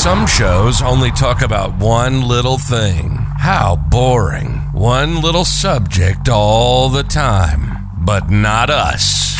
Some shows only talk about one little thing. How boring. One little subject all the time. But not us.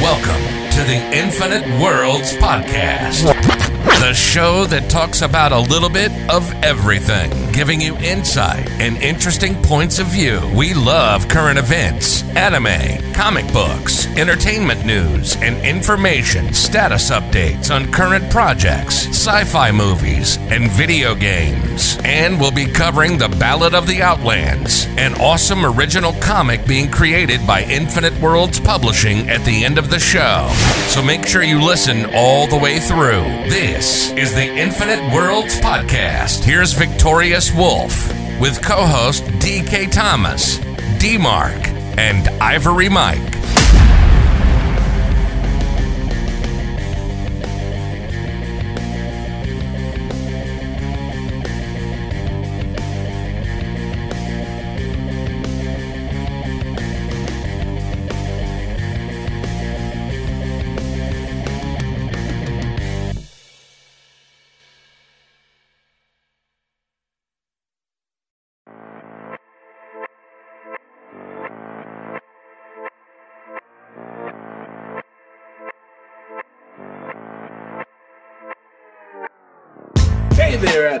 Welcome to the Infinite Worlds Podcast. The show that talks about a little bit of everything, giving you insight and interesting points of view. We love current events, anime, comic books, entertainment news, and information status updates on current projects, sci fi movies, and video games. And we'll be covering The Ballad of the Outlands, an awesome original comic being created by Infinite Worlds Publishing at the end of the show. So make sure you listen all the way through. This is the Infinite Worlds Podcast. Here's Victorious Wolf with co host DK Thomas, D Mark, and Ivory Mike.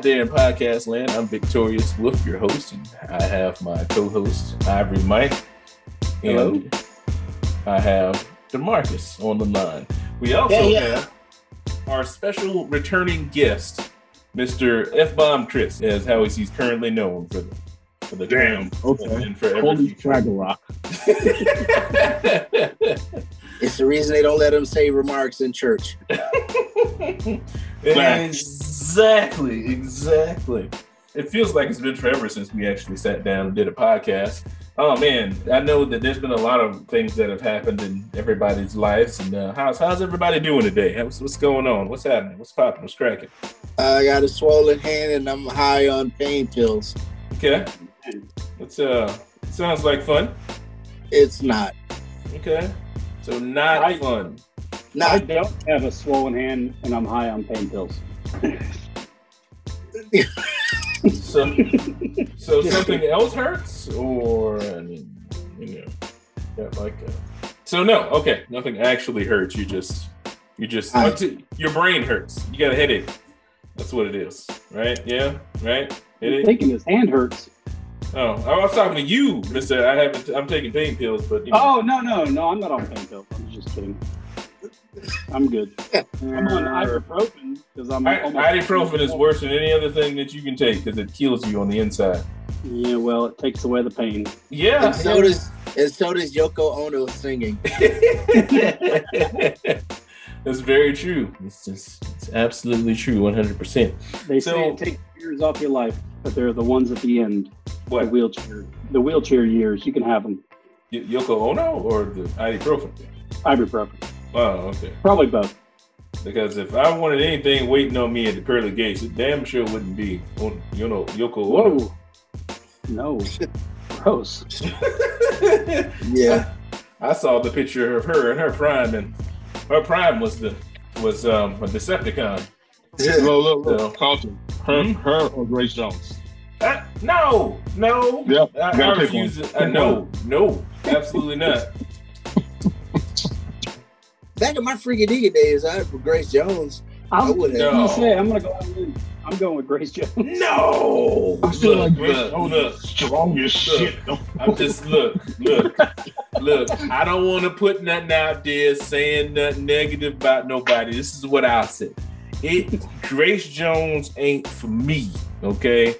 Out there in podcast land. I'm Victorious Wolf, your host, and I have my co-host Ivory Mike, and I have Demarcus on the line. We also Yeah, yeah. have our special returning guest, Mr. F Bomb Chris, as how he's currently known for the for the Damn, okay. and forever. Holy Rock. It's the reason they don't let them say remarks in church. exactly, exactly. It feels like it's been forever since we actually sat down and did a podcast. Oh man, I know that there's been a lot of things that have happened in everybody's lives. And uh, how's how's everybody doing today? How's, what's going on? What's happening? What's popping? What's cracking? I got a swollen hand and I'm high on pain pills. Okay, it's uh sounds like fun. It's not. Okay, so not I- fun. I don't have a swollen hand and I'm high on pain pills. So so something else hurts, or I mean, you know, got like a, so no, okay, nothing actually hurts. You just you just I- your brain hurts. You got a headache. That's what it is, right? Yeah, right. Headache. Thinking his hand hurts. Oh, I was talking to you, Mister. I haven't. I'm taking pain pills, but you oh, know, Oh no no no! I'm not on pain pills. I'm just kidding. I'm good. I'm on uh, ibuprofen because I'm. I, almost- ibuprofen is worse than any other thing that you can take because it kills you on the inside. Yeah, well, it takes away the pain. Yeah. and so does and so does Yoko Ono singing. That's very true. It's just, it's absolutely true, 100%. They So- say it takes years off your life, but they're the ones at the end. The What? wheelchair, the wheelchair years. You can have them. Y- Yoko Ono or the ibuprofen? Ibuprofen, Oh, okay. probably both. Because if I wanted anything waiting on me at the pearly gates, it damn sure wouldn't be, on, you know, Yoko Ono. Whoa. No. Gross. Yeah. I saw the picture of her in her prime, and her prime was the was um, a Decepticon. Yeah, Look, look, So- look, Carlton. Her, Hmm? her or Grace Jones. Uh, no, no. Yep, I, I refuse one. it. Uh, no, no, absolutely not. Back in my freaky diggy days, I had for Grace Jones. I I'm, would have. No. I'm gonna say I'm gonna go I'm going with Grace Jones. No. I feel Look, like Grace look, Jones look. is strong as Look. shit. I'm just look, look, look. I don't want to put nothing out there saying nothing negative about nobody. This is what I'll say. It Grace Jones ain't for me. Okay,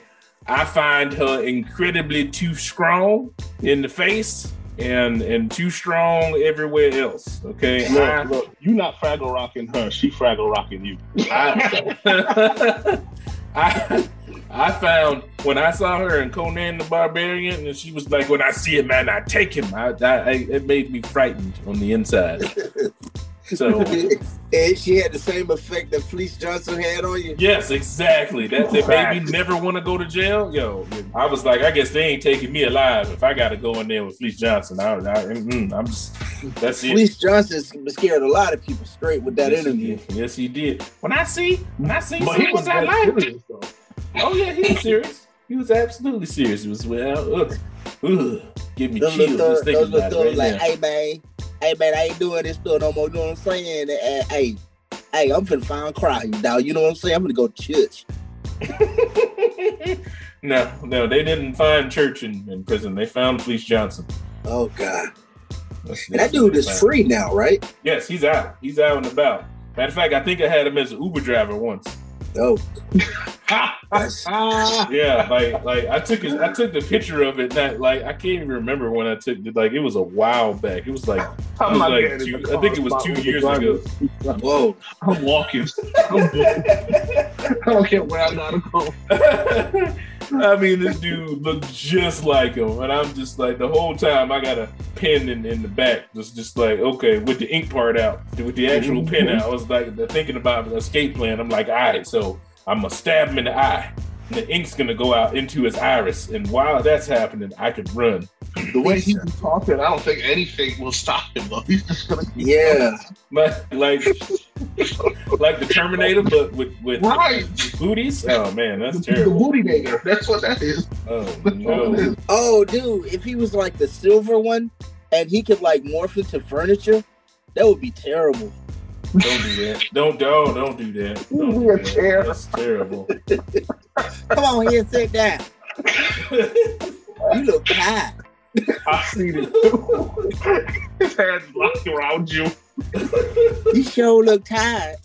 I find her incredibly too strong in the face and and too strong everywhere else. Okay, I, Look, look, you not Fraggle rocking her. She Fraggle rocking you. I, I I found when I saw her in Conan the Barbarian, and she was like, "When I see a man, I take him." I, I, I it made me frightened on the inside. So and she had the same effect that Fleece Johnson had on you. yes, exactly. That, that made me never want to go to jail. Yo, I was like, I guess they ain't taking me alive if I got to go in there with Fleece Johnson. I, I, I'm just that's it. Fleece Johnson scared a lot of people straight with that yes, interview. He did. Yes, he did. When I see, when I see But he someone was I dead like, oh yeah, he was serious. He was absolutely serious. It was well, ugh, ugh, give me Those chills little just thinking those about it thugs right like, hey man, hey man, I ain't doing this stuff no more. You know what I'm saying? Eh, hey, hey, I'm finna find crying, dog. You know what I'm saying? I'm gonna go to church. no, no, they didn't find Church in, in prison. They found Fleece Johnson. Oh God, That's- and that dude is found. free now, right? Yes, he's out. He's out and about. Matter of fact, I think I had him as an Uber driver once. Oh, Ha, that's, ah. Yeah, like like I took his, I took the picture of it. Not like I can't even remember when I took it. Like it was a while back. It was like I'm was like two- I think it was two years ago. whoa. I'm walking. I'm I don't care where I gotta go. I mean, this dude looked just like him, and I'm just like the whole time I got a pen in, in the back, just just like okay, with the ink part out, with the actual pen mm-hmm. out. I was like thinking about the escape plan. I'm like, all right, so I'm gonna stab him in the eye, the ink's gonna go out into his iris, and while that's happening, I could run. The way he's talking, I don't think anything will stop him. Though. He's just gonna Yeah, But like like the Terminator, but with with Right. booties. Oh man, that's the terrible. booty nigger. That's what that is. Oh That's all it no. is. Oh, dude, if he was like the silver one and he could like morph into furniture, that would be terrible. Don't do that. Don't don't don't do that. Don't Give me do a that. chair. That's terrible. Come on here, sit down. You look tired. I see it. His hands locked around you. You sure look tired.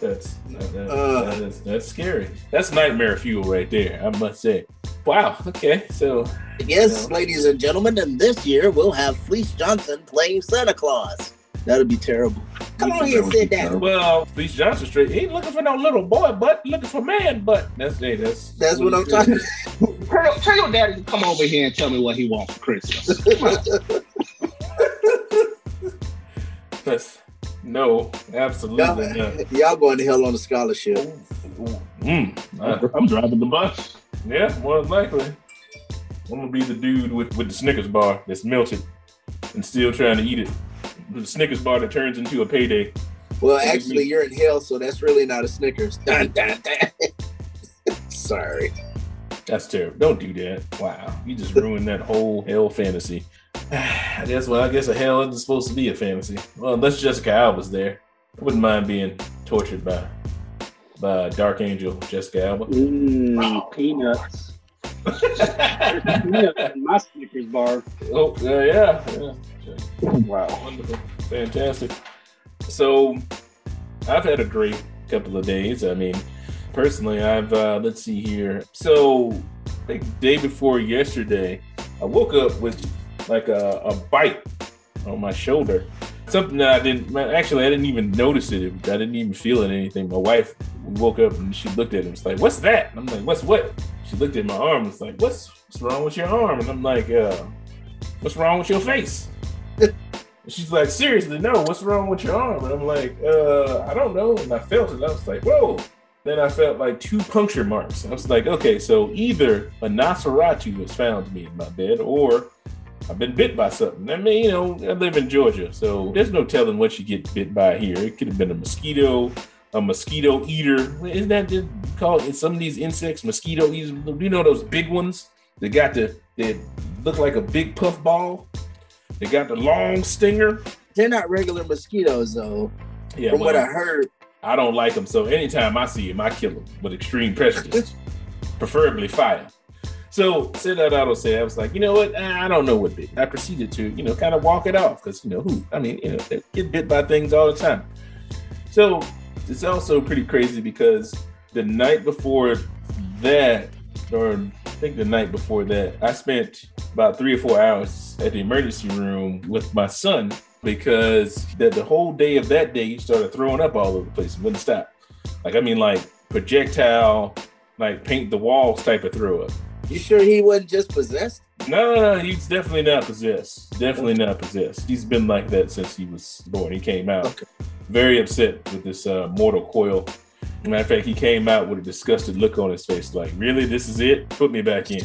That's that, that- Uh. that is, that's scary. That's nightmare fuel right there. I must say. Wow. Okay. So Yes, Yeah. ladies and gentlemen, and this year we'll have Fleece Johnson playing Santa Claus. That'll be terrible. Come on here, sit down. well, Fleece Johnson straight. He ain't looking for no little boy butt. Looking for man butt. That's hey, that's That's what I'm talking. Tell, tell your daddy to come over here and tell me what he wants for Christmas. Come on. That's no, absolutely. Y'all, y'all going to hell on a scholarship. Mm, uh, I'm driving the bus. Yeah, more than likely. I'm gonna be the dude with, with the Snickers bar that's melted and still trying to eat it. The Snickers bar that turns into a payday. Well, actually, you're in hell, so that's really not a Snickers. Dun, dun, dun. Sorry. That's terrible. Don't do that. Wow, you just ruined that whole hell fantasy. I guess well, I guess a hell isn't supposed to be a fantasy. Well, unless Jessica Alba's there, I wouldn't mind being tortured by Dark Angel Jessica Alba. Mm, peanuts. peanuts in my Snickers bar. Oh uh, yeah, yeah. Wow. Wonderful. Fantastic. So I've had a great couple of days. I mean, personally, I've uh let's see here. So I think day before yesterday, I woke up with like a, a bite on my shoulder. Something that I didn't actually I didn't even notice it. I didn't even feel it anything. My wife woke up and she looked at it and was like, What's that? And I'm like, What's what? She looked at my arm and was like, What's what's wrong with your arm? And I'm like, uh, what's wrong with your face? She's like, seriously, no, what's wrong with your arm? And I'm like, uh, I don't know. And I felt it. I was like, whoa. Then I felt like two puncture marks. I was like, okay, so either a Nosferatu has found me in my bed or I've been bit by something. I mean, you know, I live in Georgia, so there's no telling what you get bit by here. It could have been a mosquito, a mosquito eater. Isn't that just called some of these insects mosquito eaters? You know those big ones that got the that look like a big puff ball? They got the long stinger. They're not regular mosquitoes, though. Yeah, from what I heard. I don't like them. So anytime I see them, I kill them with extreme prejudice, preferably fire. So said that auto say I was like, you know what? Eh, I don't know what bit. I proceeded to, you know, kind of walk it off because you know who? I mean, you know, they get bit by things all the time. So it's also pretty crazy because the night before that, or I think the night before that, I spent about three or four hours at the emergency room with my son because the, the whole day of that day, he started throwing up all over the place and wouldn't stop. Like, I mean, like projectile, like paint the walls type of throw up. You sure he wasn't just possessed? No, no, no, he's definitely not possessed. Definitely not possessed. He's been like that since he was born. He came out Okay. very upset with this uh, mortal coil. Matter of fact, he came out with a disgusted look on his face, like, "Really, this is it? Put me back in."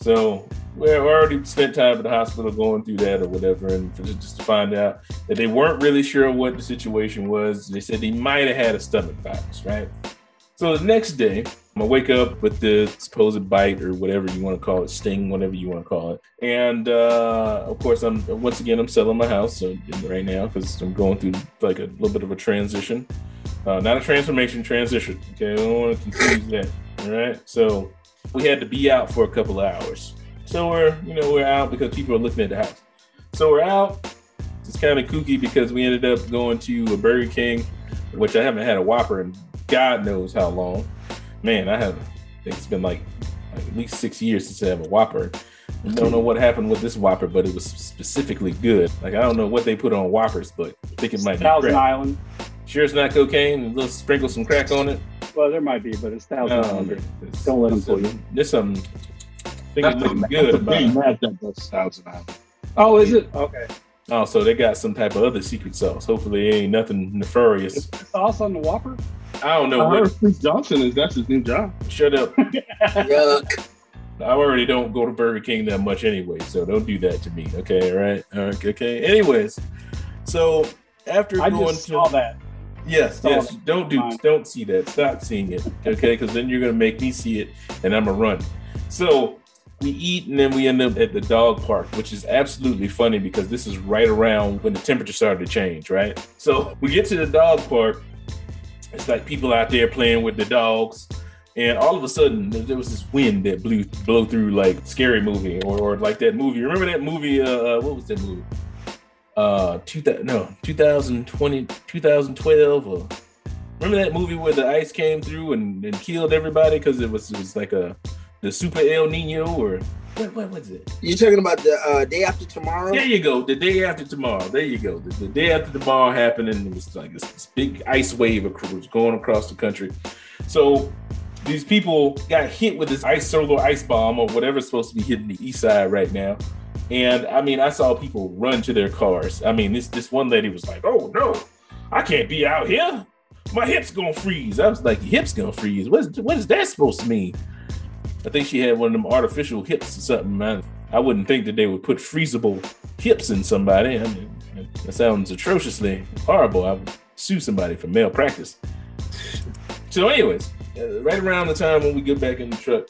So we already spent time at the hospital going through that or whatever, and for, just to find out that they weren't really sure what the situation was. They said he might have had a stomach virus, right? So the next day, I'm gonna wake up with the supposed bite or whatever you want to call it, sting, whatever you want to call it. And uh, of course, I'm once again I'm selling my house right now because I'm going through like a little bit of a transition, uh, not a transformation, transition. Okay, I don't want to confuse that. All right, so we had to be out for a couple of hours. So we're you know we're out because people are looking at the house. So we're out. It's kind of kooky because we ended up going to a Burger King, which I haven't had a Whopper in God knows how long. Man, I have. I think it's been like, like at least six years since I have a Whopper. I don't know what happened with this Whopper, but it was specifically good. Like I don't know what they put on Whoppers, but I think it might be Thousand crack. Island. Sure, it's not cocaine. A little sprinkle some crack on it. Well, there might be, but it's Thousand Um, Island. it's- Don't let 'em it's fool you. There's some. I think That's it's the, looking that's good the about. match Thousand Island. Oh, is it? Okay. Oh, so they got some type of other secret sauce. Hopefully, it ain't nothing nefarious. Is sauce on the Whopper? I don't know I what. heard Steve Johnson is that's his new job. Shut up. Yuck. I already don't go to Burger King that much anyway, so don't do that to me. Okay, all right, all right, okay. Anyways, so after I going just to saw that. yes, saw yes, that. don't do, Fine. don't see that. Stop seeing it, okay? Because then you're gonna make me see it, and I'm gonna run. So we eat, and then we end up at the dog park, which is absolutely funny because this is right around when the temperature started to change, right? So we get to the dog park. It's like people out there playing with the dogs. And all of a sudden, there was this wind that blew blow through like scary movie or, or like that movie. Remember that movie? Uh, what was that movie? Uh, two thousand no, 2020, 2012. Or, remember that movie where the ice came through and, and killed everybody because it was it was like a the super El Nino or what, what was it? You're talking about the uh, day after tomorrow? There you go. The day after tomorrow. There you go. The, the day after tomorrow happened, and it was like this, this big ice wave was going across the country. So these people got hit with this ice solar ice bomb or whatever's supposed to be hitting the east side right now. And I mean, I saw people run to their cars. I mean, this this one lady was like, "Oh no, I can't be out here. My hips gonna freeze." I was like, "Your hips gonna freeze? What is what is that supposed to mean?" I think she had one of them artificial hips or something. Man, I wouldn't think that they would put freezable hips in somebody. I mean, that sounds atrociously horrible. I would sue somebody for malpractice. So, anyways, uh, right around the time when we get back in the truck,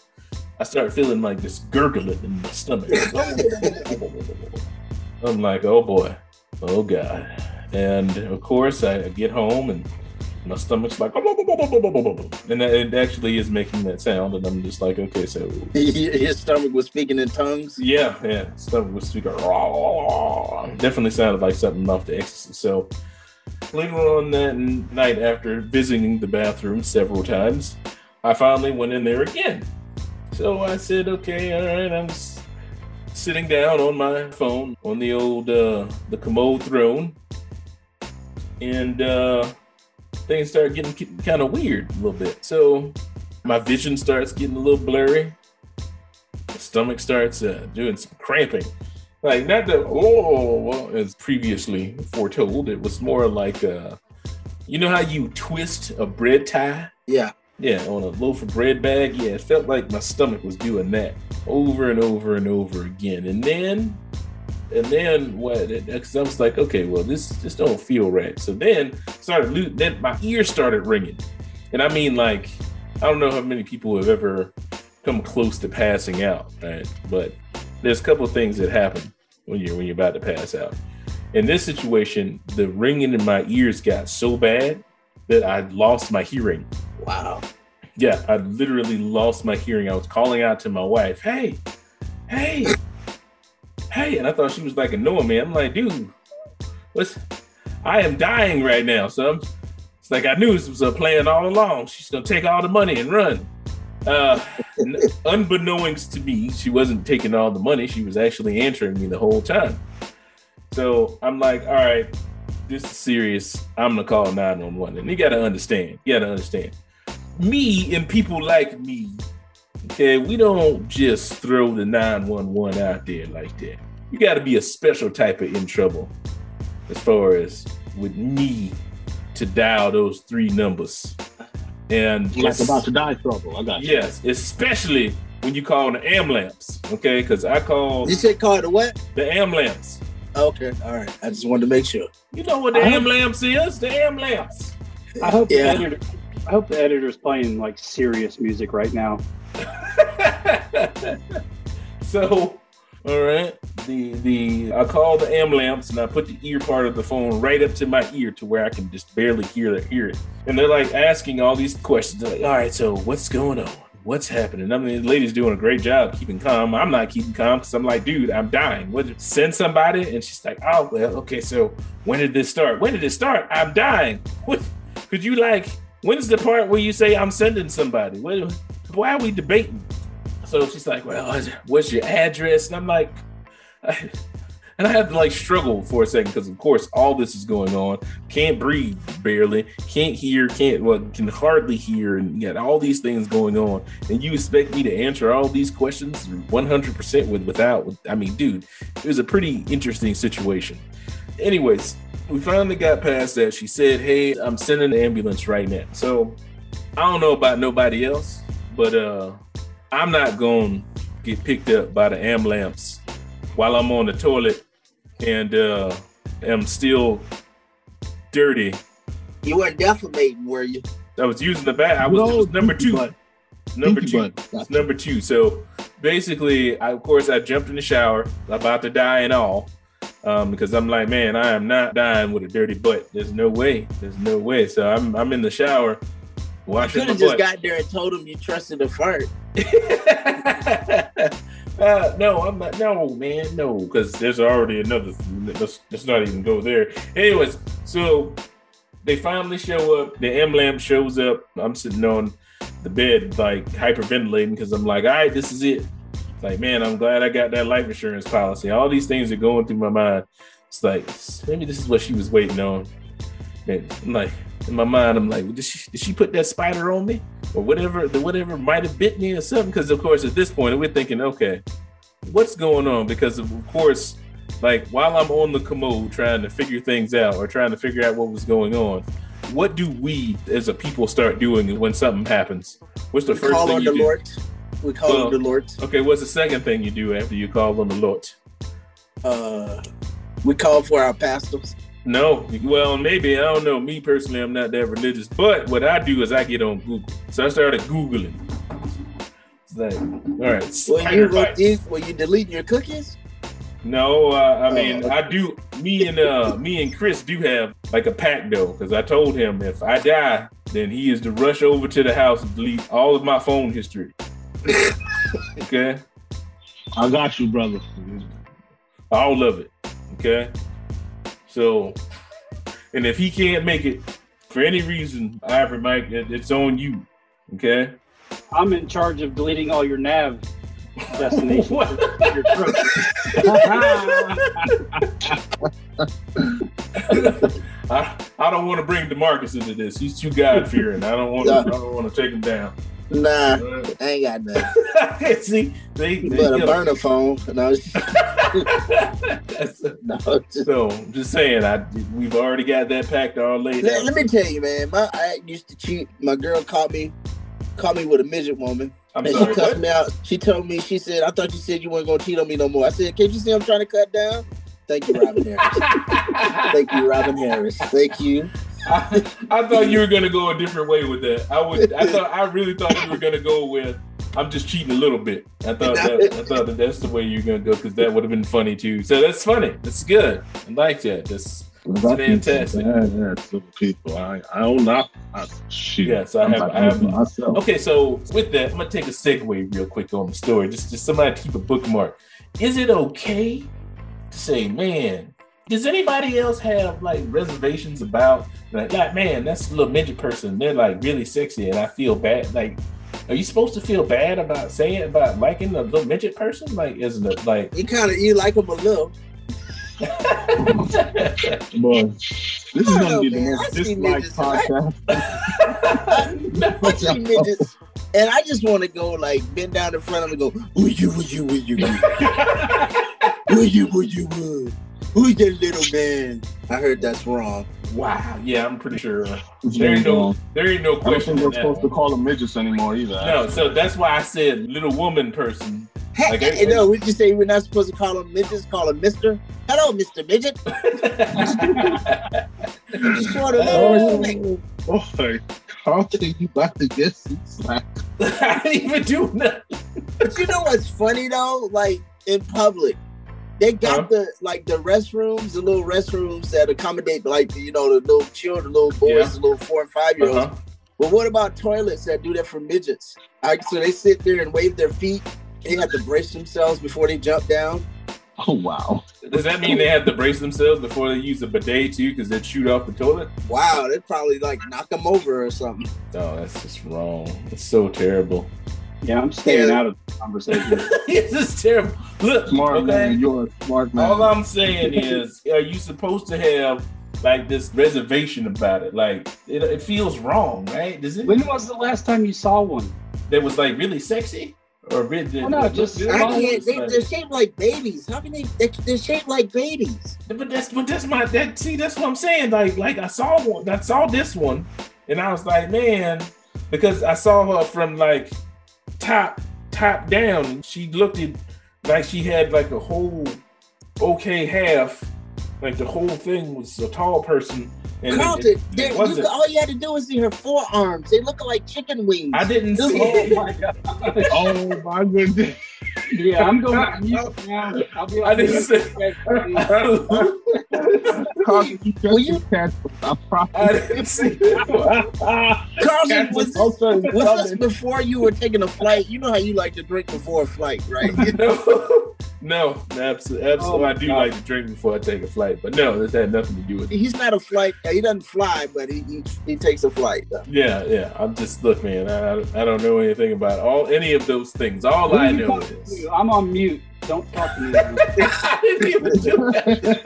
I start feeling like this gurgling in my stomach. I'm like, oh boy, oh god. And of course, I, I get home and my stomach's like, and that, it actually is making that sound. And I'm just like, okay, so His stomach was speaking in tongues. yeah, yeah. Stomach was speaking. Definitely sounded like something off the Exorcist. So later on that night, after visiting the bathroom several times, I finally went in there again. So I said, okay, all right. I'm sitting down on my phone on the old uh, the commode throne, and uh, things start getting kind of weird a little bit. So my vision starts getting a little blurry the stomach starts uh, doing some cramping. Like not the oh well, as previously foretold, it was more like uh, you know how you twist a bread tie? Yeah. Yeah, on a loaf of bread bag. Yeah, it felt like my stomach was doing that over and over and over again. And then, and then what? Because I was like, okay, well, this just don't feel right. So then started then my ears started ringing, and I mean like I don't know how many people have ever come close to passing out, right? But there's a couple of things that happen when you're when you're about to pass out. In this situation, the ringing in my ears got so bad that I lost my hearing. Wow. Yeah, I literally lost my hearing. I was calling out to my wife, "Hey, hey, hey!" And I thought she was like annoying me. I'm like, "Dude, what's? I am dying right now." So I'm, it's like I knew this was a plan all along. She's gonna take all the money and run. Uh, unbeknownst to me, she wasn't taking all the money. She was actually answering me the whole time. So I'm like, "All right, this is serious. I'm gonna call 911." And you gotta understand. You gotta understand me and people like me Okay, we don't just throw the 911 out there like that. You got to be a special type of in trouble as far as with me to dial those three numbers. And Like about to die trouble. I got you. yes, especially when you call the ambulance, okay? Because I call You said call the what? the ambulance. Okay, all right. I just wanted to make sure. You know what the I- ambulance is? The ambulance. I hope Yeah. the editor. I hope the editor's playing like serious music right now. so, all right, the the I call the ambulance and I put the ear part of the phone right up to my ear to where I can just barely hear it. Hear it, and they're like asking all these questions. They're like, "All right, so what's going on? What's happening?" I mean, the lady's doing a great job keeping calm. I'm not keeping calm because I'm like, "Dude, I'm dying. What? Send somebody." And she's like, "Oh well, okay. So when did this start? When did it start? I'm dying. What? Could you like? When's the part where you say I'm sending somebody? What? Why are we debating?" So she's like, "Well, what's your address?" And I'm like, and I had to like struggle for a second because, of course, all this is going on. Can't breathe barely. Can't hear. Can't well, can hardly hear, and got all these things going on. And you expect me to answer all these questions 100 percent with without? With, I mean, dude, it was a pretty interesting situation. Anyways, we finally got past that. She said, "Hey, I'm sending an ambulance right now." So I don't know about nobody else, but uh I'm not going to get picked up by the ambulance while I'm on the toilet and uh, am still dirty. You weren't defamating, were you? I was using the bath. I was, it was number two. But Number Pinky two. butt. It's number two. So basically, I, of course, I jumped in the shower, about to die and all, um, because I'm like, man, I am not dying with a dirty butt. There's no way. There's no way. So I'm I'm in the shower, You could have just got there and told him you trusted the fart. uh, no, I'm not. No, man, no, because there's already another. Let's, let's not even go there. Anyways, so they finally show up. The M lamp shows up. I'm sitting on the bed, like hyperventilating, because I'm like, all right, this is it. It's like, man, I'm glad I got that life insurance policy. All these things are going through my mind. It's like maybe this is what she was waiting on. And I'm like in my mind, I'm like, did she did she put that spider on me? or whatever the whatever might have bit me or something. Because of course, at this point, we're thinking, okay, what's going on? Because of course, like while I'm on the commode trying to figure things out or trying to figure out what was going on, what do we as a people start doing when something happens? What's the We first call thing on you the do? Lord. We call Well- on the Lord. Okay, what's the second thing you do after you call on the Lord? Uh, we call for our pastors. No, well, maybe I don't know. Me personally, I'm not that religious, but what I do is I get on Google. So I started googling. It's like, all right, When spider you go bites. deep, you deleting your cookies, No, uh, I mean Oh, okay. I do. Me and uh, me and Chris do have like a pact though, because I told him if I die, then he is to rush over to the house and delete all of my phone history. okay, I got you, brother. all of it. Okay, so, and if he can't make it for any reason, Ivory Mike, it, it's on you. Okay. I'm in charge of deleting all your nav destinations. What? your. I, I don't want to bring Demarcus into this. He's too God fearing. I don't want. To, I don't want to take him down. Nah, I ain't got nothing. See, they, they But a you know. burner phone. No, no. just- so I'm just saying, I we've already got that packed all laid Let, out. let me tell you, man. My I used to cheat. My girl caught me, caught me with a midget woman, I'm and sorry. she cussed What? me out. She told me, she said, "I thought you said you weren't gonna cheat on me no more." I said, "Can't you see I'm trying to cut down?" Thank you, Robin Harris. Thank you, Robin Harris. Thank you. I, I thought you were gonna go a different way with that. I would. I thought. I really thought you were gonna go with. I'm just cheating a little bit. I thought that. I thought that that's the way you're gonna go because that would have been funny too. So that's funny. That's good. I like that. That's fantastic. Yeah, yeah, some people. I, I don't know. I, shoot. Yes, I I'm have- I have- myself. Okay, so with that, I'm gonna take a segue real quick on the story. Just, just somebody keep a bookmark. Is it okay to say, man? Does anybody else have like reservations about like, like man, that's a little midget person. They're like really sexy, and I feel bad. Like, are you supposed to feel bad about saying about liking a little midget person? Like, isn't it like? You kind of you like him a little. Boy, this is gonna know, be the man. I most disliked midgets and I- podcast. I see midgets. And I just want to go like bend down in front of him and go, who you, who you, who you, who you, who you, who Who's that little man? I heard that's wrong. Wow. Yeah, I'm pretty sure. There ain't no, there ain't no I don't question. think we're that supposed to call them midgets anymore either. No, so that's why I said little woman person. Hey, Like, hey, I- no, we just say we're not supposed to call him midgets, call him Mister. Hello, Mister Midget. Just sort of Oh, little. boy, Carlton, you about to get some slack. I didn't even do nothing. But you know what's funny though? Like in public, they got Huh? the like the restrooms, the little restrooms that accommodate like you know the little children, little boys, Yeah. the little four and five year olds. Uh-huh. But what about toilets that do that for midgets? Like, so they sit there and wave their feet. They have to brace themselves before they jump down. Oh wow. Does that mean they have to brace themselves before they use a bidet too? Because they'd shoot off the toilet? Wow, they probably like knock them over or something. Oh, that's just wrong. It's so terrible. Yeah, I'm staying Yeah. out of the conversation. this is terrible. Look, Smart okay. man, you're a smart man. All I'm saying is, are you supposed to have like this reservation about it? Like, it, it feels wrong, right? Does it? when was the last time you saw one? That was like really sexy, or really? Oh, well, no, just- I can't. They, they're shaped like babies. How can they? they they're shaped like babies. But that's but that's my that see that's what I'm saying. Like like I saw one, I saw this one, and I was like, man, because I saw her from like top top down. She looked like she had like a whole okay half, like the whole thing was a tall person. And Carlton, it, they- it you, wasn't. all you had to do was see her forearms. They look like chicken wings. I didn't This see whole- it. my god. oh my goodness. Yeah, I'm going to mute now. I'll be I didn't say. Carlton, you just Will you- catch I I didn't see it. Carlton, was this, Okay, was this before you were taking a flight? You know how you like to drink before a flight, right? You know? no, absolutely, absolutely. Oh, I do God. like to drink before I take a flight, but no, this had nothing to do with it. He's not a flight. He doesn't fly, but he he, he takes a flight. Though. Yeah, yeah. I'm just look, man. I, I don't know anything about all any of those things. All Who I know is to? I'm on mute. Don't talk to me. I didn't even do that.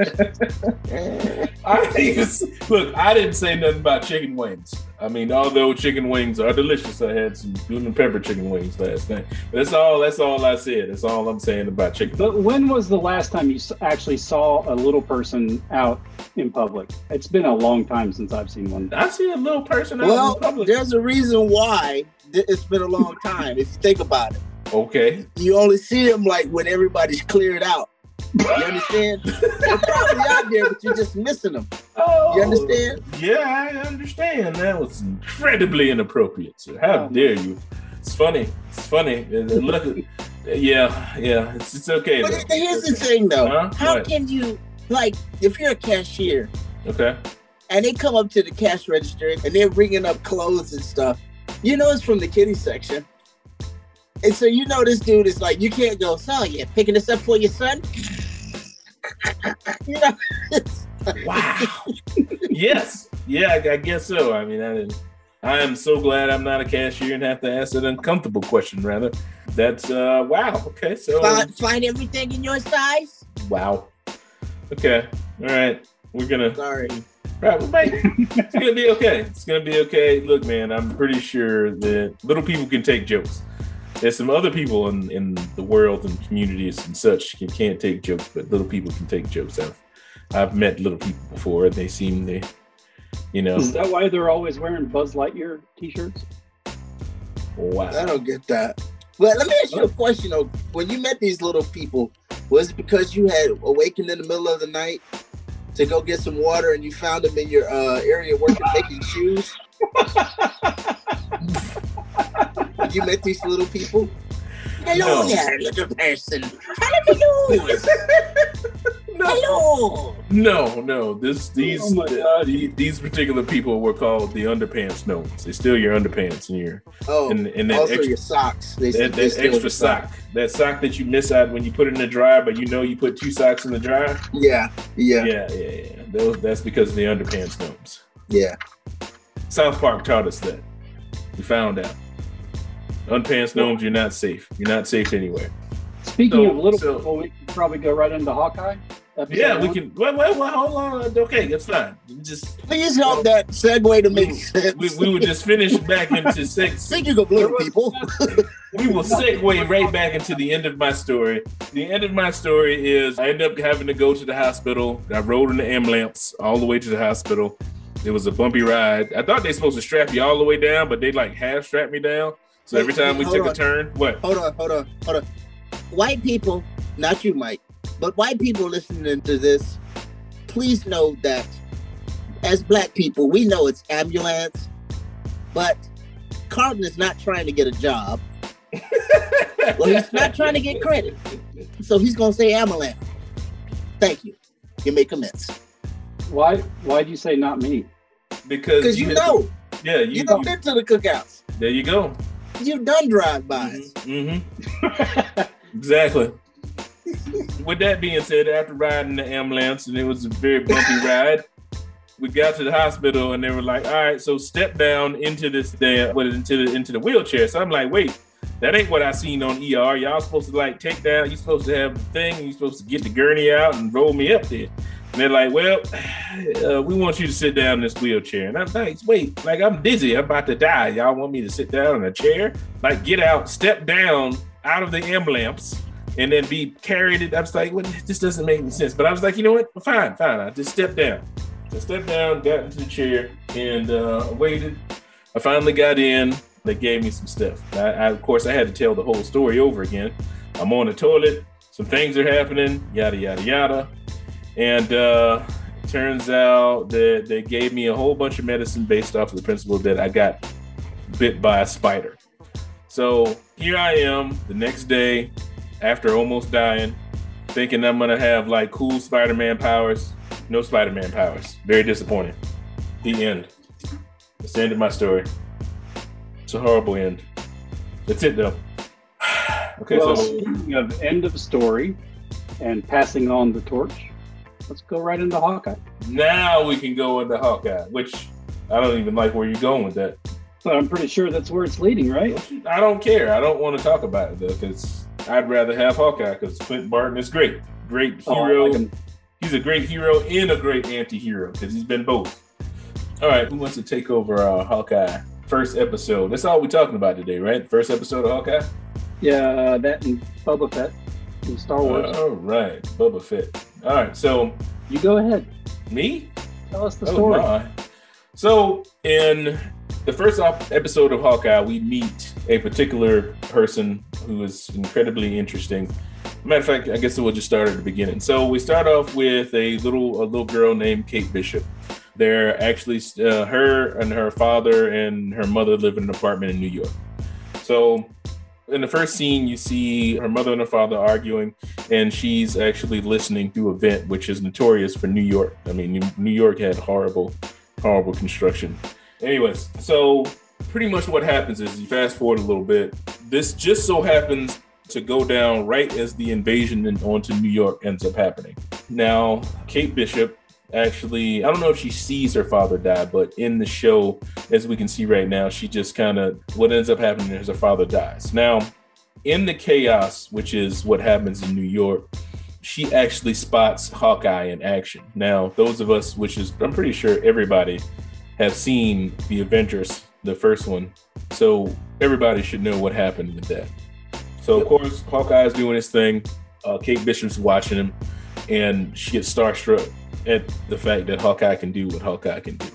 I didn't look. I didn't say nothing about chicken wings. I mean, although chicken wings are delicious, I had some lemon pepper chicken wings last night. That's all. That's all I said. That's all I'm saying about chicken. But when was the last time you actually saw a little person out in public? It's been a long time since I've seen one. I see a little person out Well, in public. there's a reason why it's been a long time. If you think about it, Okay. you only see them like when everybody's cleared out. You understand? They're probably out there, but you're just missing them. Oh, You understand? Yeah, I understand. That was incredibly inappropriate, sir. How Oh. dare you? It's funny. It's funny. Look, yeah, yeah. It's it's okay. But though. here's the thing, though. Huh? How What? can you, like, if you're a cashier Okay. and they come up to the cash register and they're bringing up clothes and stuff, you know it's from the kitty section. And so you know this dude is like, you can't go, so you picking this up for your son? you know, Wow. yes. Yeah, I, I guess so. I mean, I didn't. I am so glad I'm not a cashier and have to ask an uncomfortable question. Rather, that's uh wow. Okay, so find, find everything in your size. wow. Okay. All right. We're gonna Sorry. Right, it's gonna be okay. It's gonna be okay. Look, man, I'm pretty sure that little people can take jokes. There's some other people in, in the world and communities and such can, can't take jokes, but little people can take jokes. I've I've met little people before, and they seem they, you know, Is that why they're always wearing Buzz Lightyear t-shirts? wow. I don't get that. But let me ask you a question though. When you met these little people, was it because you had awakened in the middle of the night to go get some water and you found them in your uh, area working making shoes? When you met these little people? Hello No. there, little person. How do you do? No, Hello. no, no. This these Oh my these particular people were called the underpants gnomes. They steal your underpants and your Oh, and, and that also extra, your socks. They, that, they that extra the sock, that sock that you miss out when you put it in the dryer, but you know you put two socks in the dryer. Yeah, yeah, Yeah, yeah, yeah. Those, that's because of the underpants gnomes. yeah. South Park taught us that. We found out. Underpants gnomes, you're not safe. You're not safe anywhere. Speaking So- of little so- people, we could probably go right into Hawkeye. Episode Yeah, we one? can. Well, well, well, hold on. Okay, that's fine. Just Please help that segue to make sense. we, we will just finish back into I six. think you can blame people. We will segue right back into the end of my story. The end of my story is I end up having to go to the hospital. I rode in the ambulance all the way to the hospital. It was a bumpy ride. I thought they were supposed to strap you all the way down, but they like half strapped me down. So every Wait, time we hold took a turn, what? Hold on, hold on, hold on. White people, not you, Mike, but white people listening to this, please know that as black people, we know it's ambulance, but Carlton is not trying to get a job. Well, he's not trying to get credit. So he's gonna say ambulance. Thank you. You may commence. Why? Why'd you say not me? because Because you know, yeah, you, you done been to the cookouts. there you go. You've done drive-bys. Mm-hmm. Exactly. With that being said, after riding the ambulance and it was a very bumpy ride, we got to the hospital and they were like, "All right, so step down into this damn, what into the into the wheelchair." So I'm like, "Wait, that ain't what I seen on ER. Y'all supposed to like take down. You supposed to have the thing. You supposed to get the gurney out and roll me up there." And they're like, "Well, uh, we want you to sit down in this wheelchair." And I'm like, "Wait, like I'm dizzy. I'm about to die. Y'all want me to sit down in a chair? Like get out, step down out of the ambulance." and then be carried. It. I was like, well, this doesn't make any sense. But I was like, you know what? Fine, fine. I just stepped down. I stepped down, got into the chair, and uh, waited. I finally got in. They gave me some stuff. I, I, of course, I had to tell the whole story over again. I'm on the toilet. Some things are happening. Yada yada yada. And uh, turns out that they gave me a whole bunch of medicine based off of the principle that I got bit by a spider. So here I am the next day after almost dying, thinking I'm gonna have like cool Spider-Man powers. No Spider-Man powers. Very disappointing. The end. That's the end of my story. It's a horrible end. That's it though. okay, well, so speaking of end of story and passing on the torch, let's go right into Hawkeye. now we can go into Hawkeye, which I don't even like where you're going with that. But I'm pretty sure that's where it's leading, right? I don't care. I don't want to talk about it though, because I'd rather have Hawkeye because Clint Barton is great. Great Oh, hero. like he's a great hero and a great anti-hero because he's been both. All right, who wants to take over uh, Hawkeye? First episode. That's all we're talking about today, right? First episode of Hawkeye. Yeah, that and Boba Fett in Star Wars. all right, Boba Fett. All right, so you go ahead. me. Tell us the Oh, story. my. So in the first episode of Hawkeye, we meet a particular person who is incredibly interesting. Matter of fact, I guess we'll just start at the beginning. So we start off with a little a little girl named Kate Bishop. They're actually uh, her and her father and her mother live in an apartment in New York. So in the first scene, you see her mother and her father arguing, and she's actually listening through a vent, which is notorious for New York. I mean, New- York had horrible, horrible construction. Anyways, so pretty much what happens is you fast forward a little bit. This just so happens to go down right as the invasion in- onto New York ends up happening. Now, Kate Bishop actually, I don't know if she sees her father die, but in the show, as we can see right now, she just kind of, what ends up happening is her father dies. Now, in the chaos, which is what happens in New York, she actually spots Hawkeye in action. Now, those of us, which is, I'm pretty sure everybody have seen the Avengers, the first one. So everybody should know what happened with that. So, of course, Hawkeye is doing his thing. Uh, Kate Bishop's watching him, and she gets starstruck at the fact that Hawkeye can do what Hawkeye can do.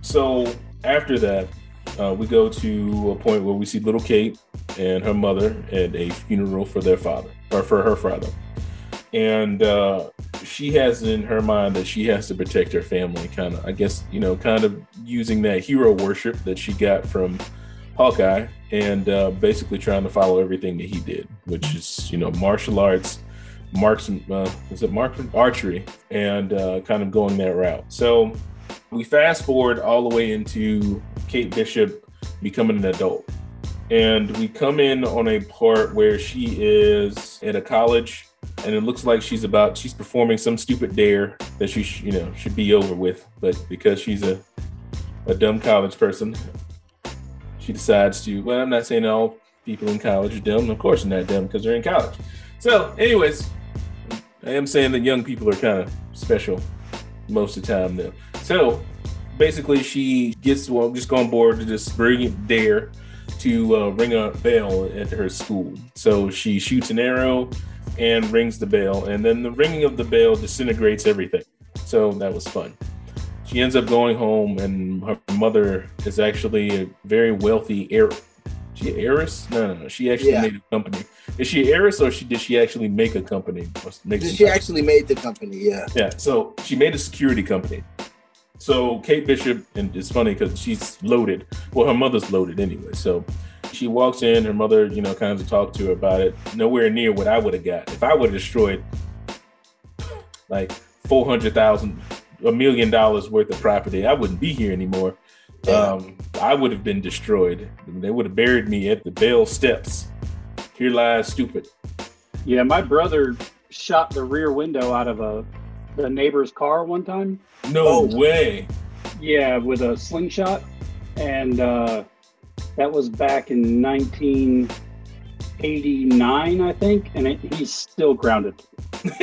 So, after that, uh, we go to a point where we see little Kate and her mother at a funeral for their father, or for her father. And uh, she has in her mind that she has to protect her family, kind of, I guess, you know, kind of using that hero worship that she got from Hawkeye and uh, basically trying to follow everything that he did, which is, you know, martial arts, marks, uh, is it mark archery, and uh, kind of going that route. So we fast forward all the way into Kate Bishop becoming an adult. And we come in on a part where she is at a college and it looks like she's about she's performing some stupid dare that she sh- you know should be over with but because she's a a dumb college person she decides to well i'm not saying all people in college are dumb of course they're not dumb because they're in college so anyways I am saying that young people are kind of special most of the time now. So basically, she gets well, just on board to this brilliant dare to uh, ring a bell at her school. So she shoots an arrow and rings the bell, and then the ringing of the bell disintegrates everything. So that was fun. She ends up going home, and her mother is actually a very wealthy heir. An heiress? No, no, no. She actually Yeah. made a company. Is she an heiress, or she did she actually make a company? Or Make She kind- actually made the company. Yeah. yeah, so she made a security company. So Kate Bishop, and it's funny because she's loaded. Well, her mother's loaded anyway. So she walks in, her mother, you know, kind of talked to her about it. Nowhere near what I would have got if I would have destroyed like four hundred thousand, a million dollars worth of property. I wouldn't be here anymore. Um, I would have been destroyed. They would have buried me at the Bell Steps. Here lies stupid. Yeah, my brother shot the rear window out of a the neighbor's car one time. No Oh. way. Yeah, with a slingshot, and uh, that was back in 1989, I think, and it, he's still grounded.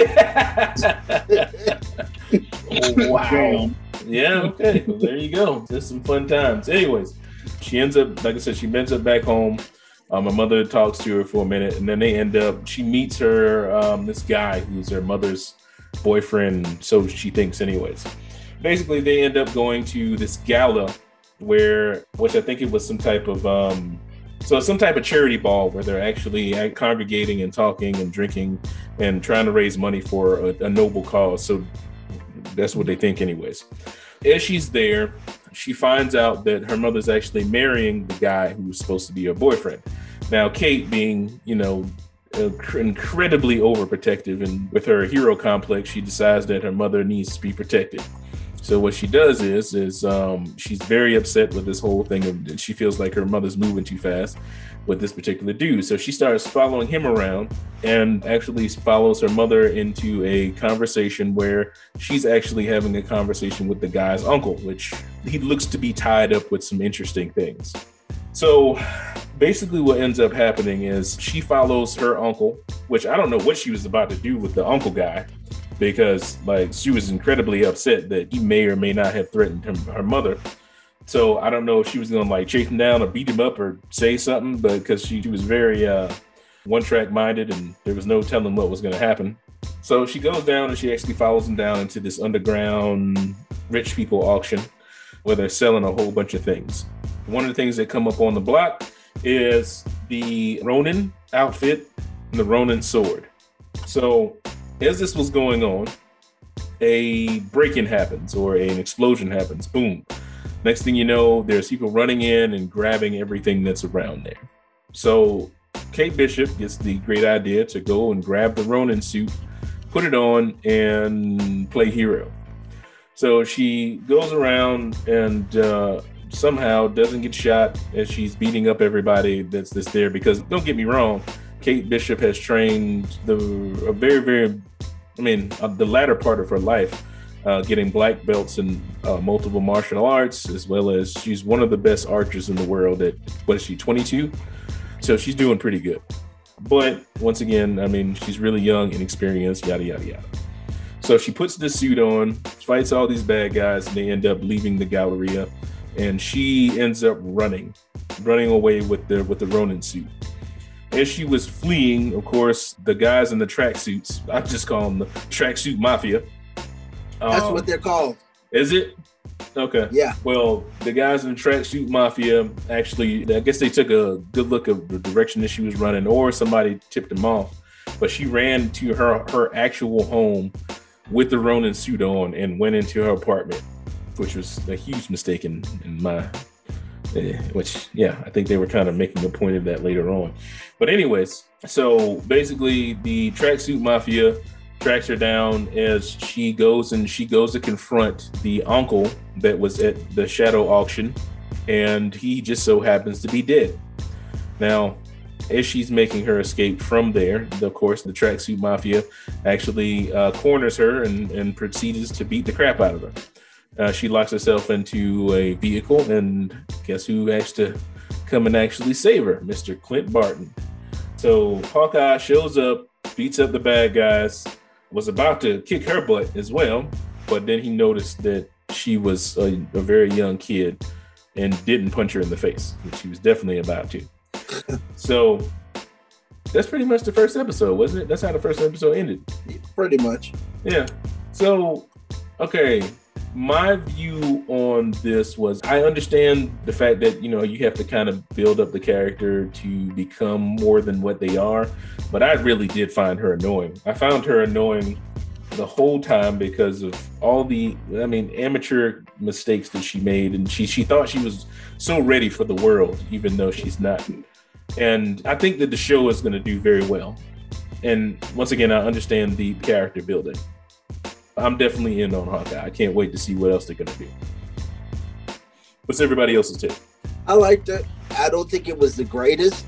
wow. Yeah, okay. Well, there you go. Just some fun times. Anyways, she ends up, like I said, she ends up back home. Um, her mother talks to her for a minute, and then they end up. She meets her um, this guy who's her mother's boyfriend, so she thinks, anyways. Basically, they end up going to this gala where, which I think it was some type of, um, so it's some type of charity ball where they're actually congregating and talking and drinking and trying to raise money for a, a noble cause. So that's what they think, anyways. As she's there, she finds out that her mother's actually marrying the guy who was supposed to be her boyfriend. Now, Kate, being you know inc- incredibly overprotective and with her hero complex, she decides that her mother needs to be protected. So what she does is is um, she's very upset with this whole thing of she feels like her mother's moving too fast with this particular dude. So she starts following him around and actually follows her mother into a conversation where she's actually having a conversation with the guy's uncle, which he looks to be tied up with some interesting things. So basically, what ends up happening is she follows her uncle, which I don't know what she was about to do with the uncle guy because like she was incredibly upset that he may or may not have threatened him, her mother. So I don't know if she was gonna like chase him down or beat him up or say something, but because she, she was very uh, one track minded and there was no telling what was gonna happen. So she goes down and she actually follows him down into this underground rich people auction where they're selling a whole bunch of things. One of the things that come up on the block is the Ronin outfit and the Ronin sword. So as this was going on, a break-in happens or an explosion happens. Boom. Next thing you know, there's people running in and grabbing everything that's around there. So Kate Bishop gets the great idea to go and grab the Ronin suit, put it on, and play hero. So she goes around and uh, somehow doesn't get shot as she's beating up everybody that's that's there. Because don't get me wrong, Kate Bishop has trained the a very very, I mean, uh, the latter part of her life, uh, getting black belts in uh, multiple martial arts, as well as she's one of the best archers in the world. At what is she, 22? So she's doing pretty good. But once again, I mean, she's really young, and inexperienced, yada yada yada. So she puts the suit on, fights all these bad guys, and they end up leaving the Galleria, and she ends up running, running away with the with the Ronin suit. As she was fleeing, of course, the guys in the tracksuits, I just call them the tracksuit mafia. That's Um, what they're called. is it? Okay. Yeah. Well, the guys in the tracksuit mafia actually, I guess they took a good look at the direction that she was running, or somebody tipped them off. But she ran to her her actual home with the Ronin suit on and went into her apartment, which was a huge mistake in, in my. Which, yeah, I think they were kind of making a point of that later on. But, anyways, so basically, the tracksuit mafia tracks her down as she goes and she goes to confront the uncle that was at the shadow auction and he just so happens to be dead now as she's making her escape from there of course the tracksuit mafia actually uh, corners her and, and proceeds to beat the crap out of her uh, she locks herself into a vehicle and guess who has to come and actually save her mr clint barton so hawkeye shows up beats up the bad guys was about to kick her butt as well, but then he noticed that she was a, a very young kid and didn't punch her in the face, which he was definitely about to. so that's pretty much the first episode, wasn't it? That's how the first episode ended. Pretty much. Yeah. So, okay, my view on this was I understand the fact that you know you have to kind of build up the character to become more than what they are, but I really did find her annoying. I found her annoying the whole time because of all the I mean amateur mistakes that she made and she she thought she was so ready for the world even though she's not. And I think that the show is going to do very well. And once again, I understand the character building. I'm definitely in on Hawkeye. I can't wait to see what else they're gonna do. What's everybody else's take? I liked it. I don't think it was the greatest.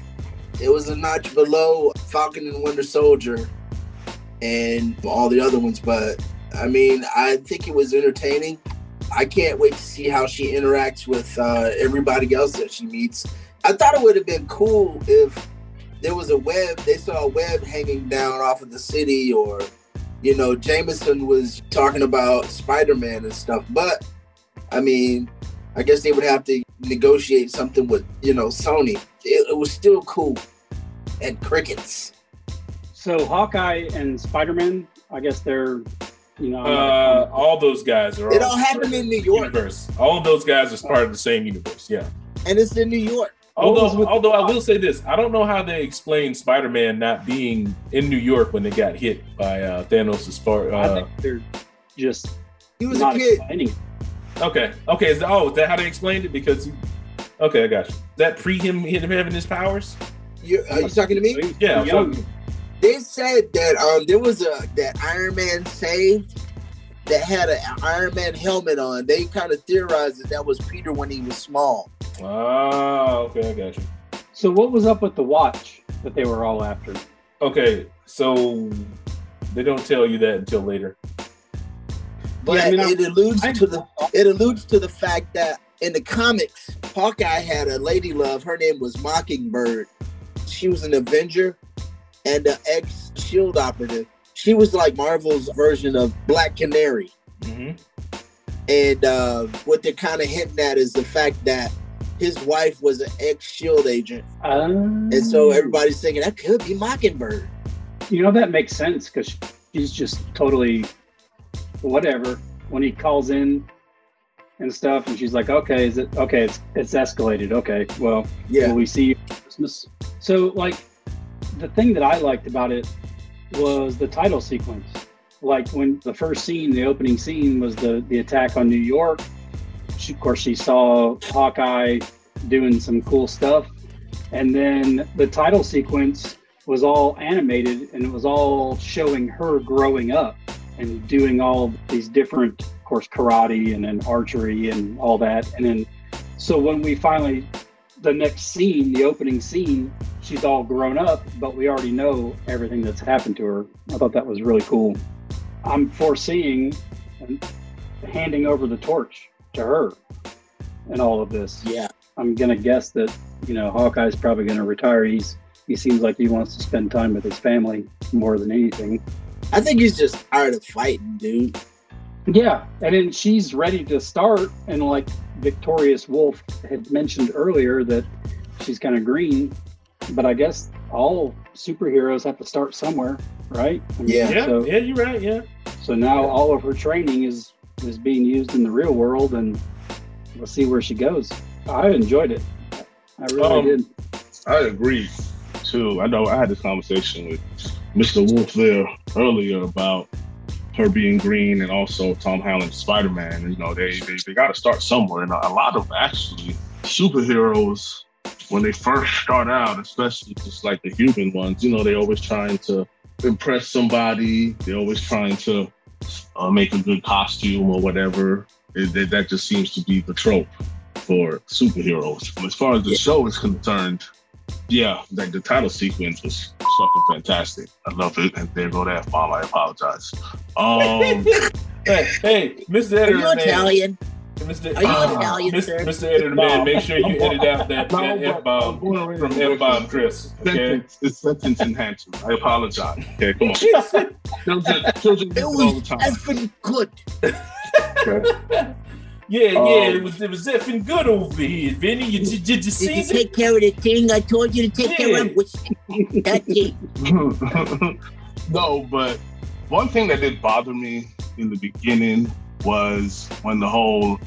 It was a notch below Falcon and Winter Soldier and all the other ones, but I mean, I think it was entertaining. I can't wait to see how she interacts with uh, everybody else that she meets. I thought it would have been cool if there was a web, they saw a web hanging down off of the city or you know, Jameson was talking about Spider Man and stuff, but I mean, I guess they would have to negotiate something with, you know, Sony. It, it was still cool. And crickets. So Hawkeye and Spider Man, I guess they're, you know, uh, all those guys are. It all happened in New York. Universe. All of those guys are part of the same universe. Yeah. And it's in New York. Although, although I will say this, I don't know how they explain Spider-Man not being in New York when they got hit by uh, Thanos' spark. Uh, I think they're just he was a kid. Okay, okay. Is that, oh, is that how they explained it? Because he, okay, I got you. Is that pre him him having his powers? You are you talking to me? Yeah. They said that um there was a that Iron Man saved that had an Iron Man helmet on. They kind of theorized that that was Peter when he was small. Oh, okay, I got you. So what was up with the watch that they were all after? Okay, so they don't tell you that until later. But yeah, I mean, it alludes I, to the it alludes to the fact that in the comics, Hawkeye had a lady love. Her name was Mockingbird. She was an Avenger and an ex Shield operative. She was like Marvel's version of Black Canary. Mm-hmm. And uh, what they're kind of hinting at is the fact that his wife was an ex Shield agent, um, and so everybody's thinking that could be Mockingbird. You know that makes sense because she's just totally whatever when he calls in and stuff, and she's like, "Okay, is it okay? It's it's escalated. Okay, well, yeah, will we see you Christmas?" So, like, the thing that I liked about it was the title sequence. Like when the first scene, the opening scene, was the the attack on New York of course, she saw Hawkeye doing some cool stuff. And then the title sequence was all animated and it was all showing her growing up and doing all these different, of course, karate and then archery and all that. And then, so when we finally, the next scene, the opening scene, she's all grown up, but we already know everything that's happened to her. I thought that was really cool. I'm foreseeing um, handing over the torch to her and all of this. Yeah. I'm gonna guess that, you know, Hawkeye's probably gonna retire. He's he seems like he wants to spend time with his family more than anything. I think he's just tired of fighting, dude. Yeah, and then she's ready to start, and like Victorious Wolf had mentioned earlier, that she's kind of green, but I guess all superheroes have to start somewhere, right? I mean, yeah, yeah, so, yeah, you're right. Yeah. So now yeah. all of her training is is being used in the real world, and we'll see where she goes. I enjoyed it. I really um, did. I agree too. I know I had this conversation with Mr. Wolf there earlier about her being green and also Tom Holland's Spider Man. You know, they they, they got to start somewhere, and a lot of actually superheroes when they first start out, especially just like the human ones, you know, they always trying to impress somebody. They're always trying to uh, make a good costume or whatever. It, that just seems to be the trope for superheroes. As far as the show is concerned, yeah, like the title sequence was fucking fantastic. I love it. And there go that bomb. I apologize. Um, hey, hey, Mr. Editor, Are you Italian? Mr. Are you um, Italian, Mr. sir? Mr. Editor Man, make sure you edit out that, No, that but F bomb I'm going around from the F bomb. Chris. Okay. Sentence, it's sentence enhancement. I apologize. Okay, come on. Children, children It do all the was time. effing good. Okay. Yeah, yeah, Um, it was it was effing good over here, Vinny. You, did, did you Did you it? take care of the thing I told you to take care of? Which, that's it. no, but one thing that did bother me in the beginning was when the whole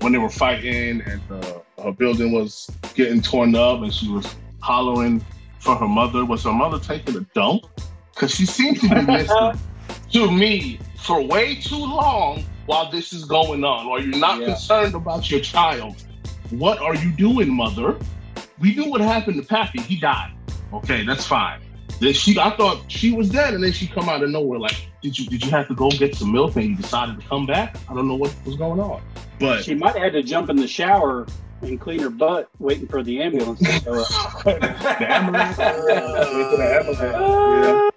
when they were fighting and uh, her building was getting torn up and she was hollering for her mother. Was her mother taking a dump? Because she seems to be listening to me for way too long while this is going on. Are you're not Yeah. concerned about your child. What are you doing, mother? We knew what happened to Pappy. He died. Okay, that's fine. Then she, I thought she was dead, and then she come out of nowhere like, did you did you have to go get some milk and you decided to come back? I don't know what was going on, but She might have had to jump in the shower and clean her butt, waiting for the ambulance to show up. the ambulance, Uh,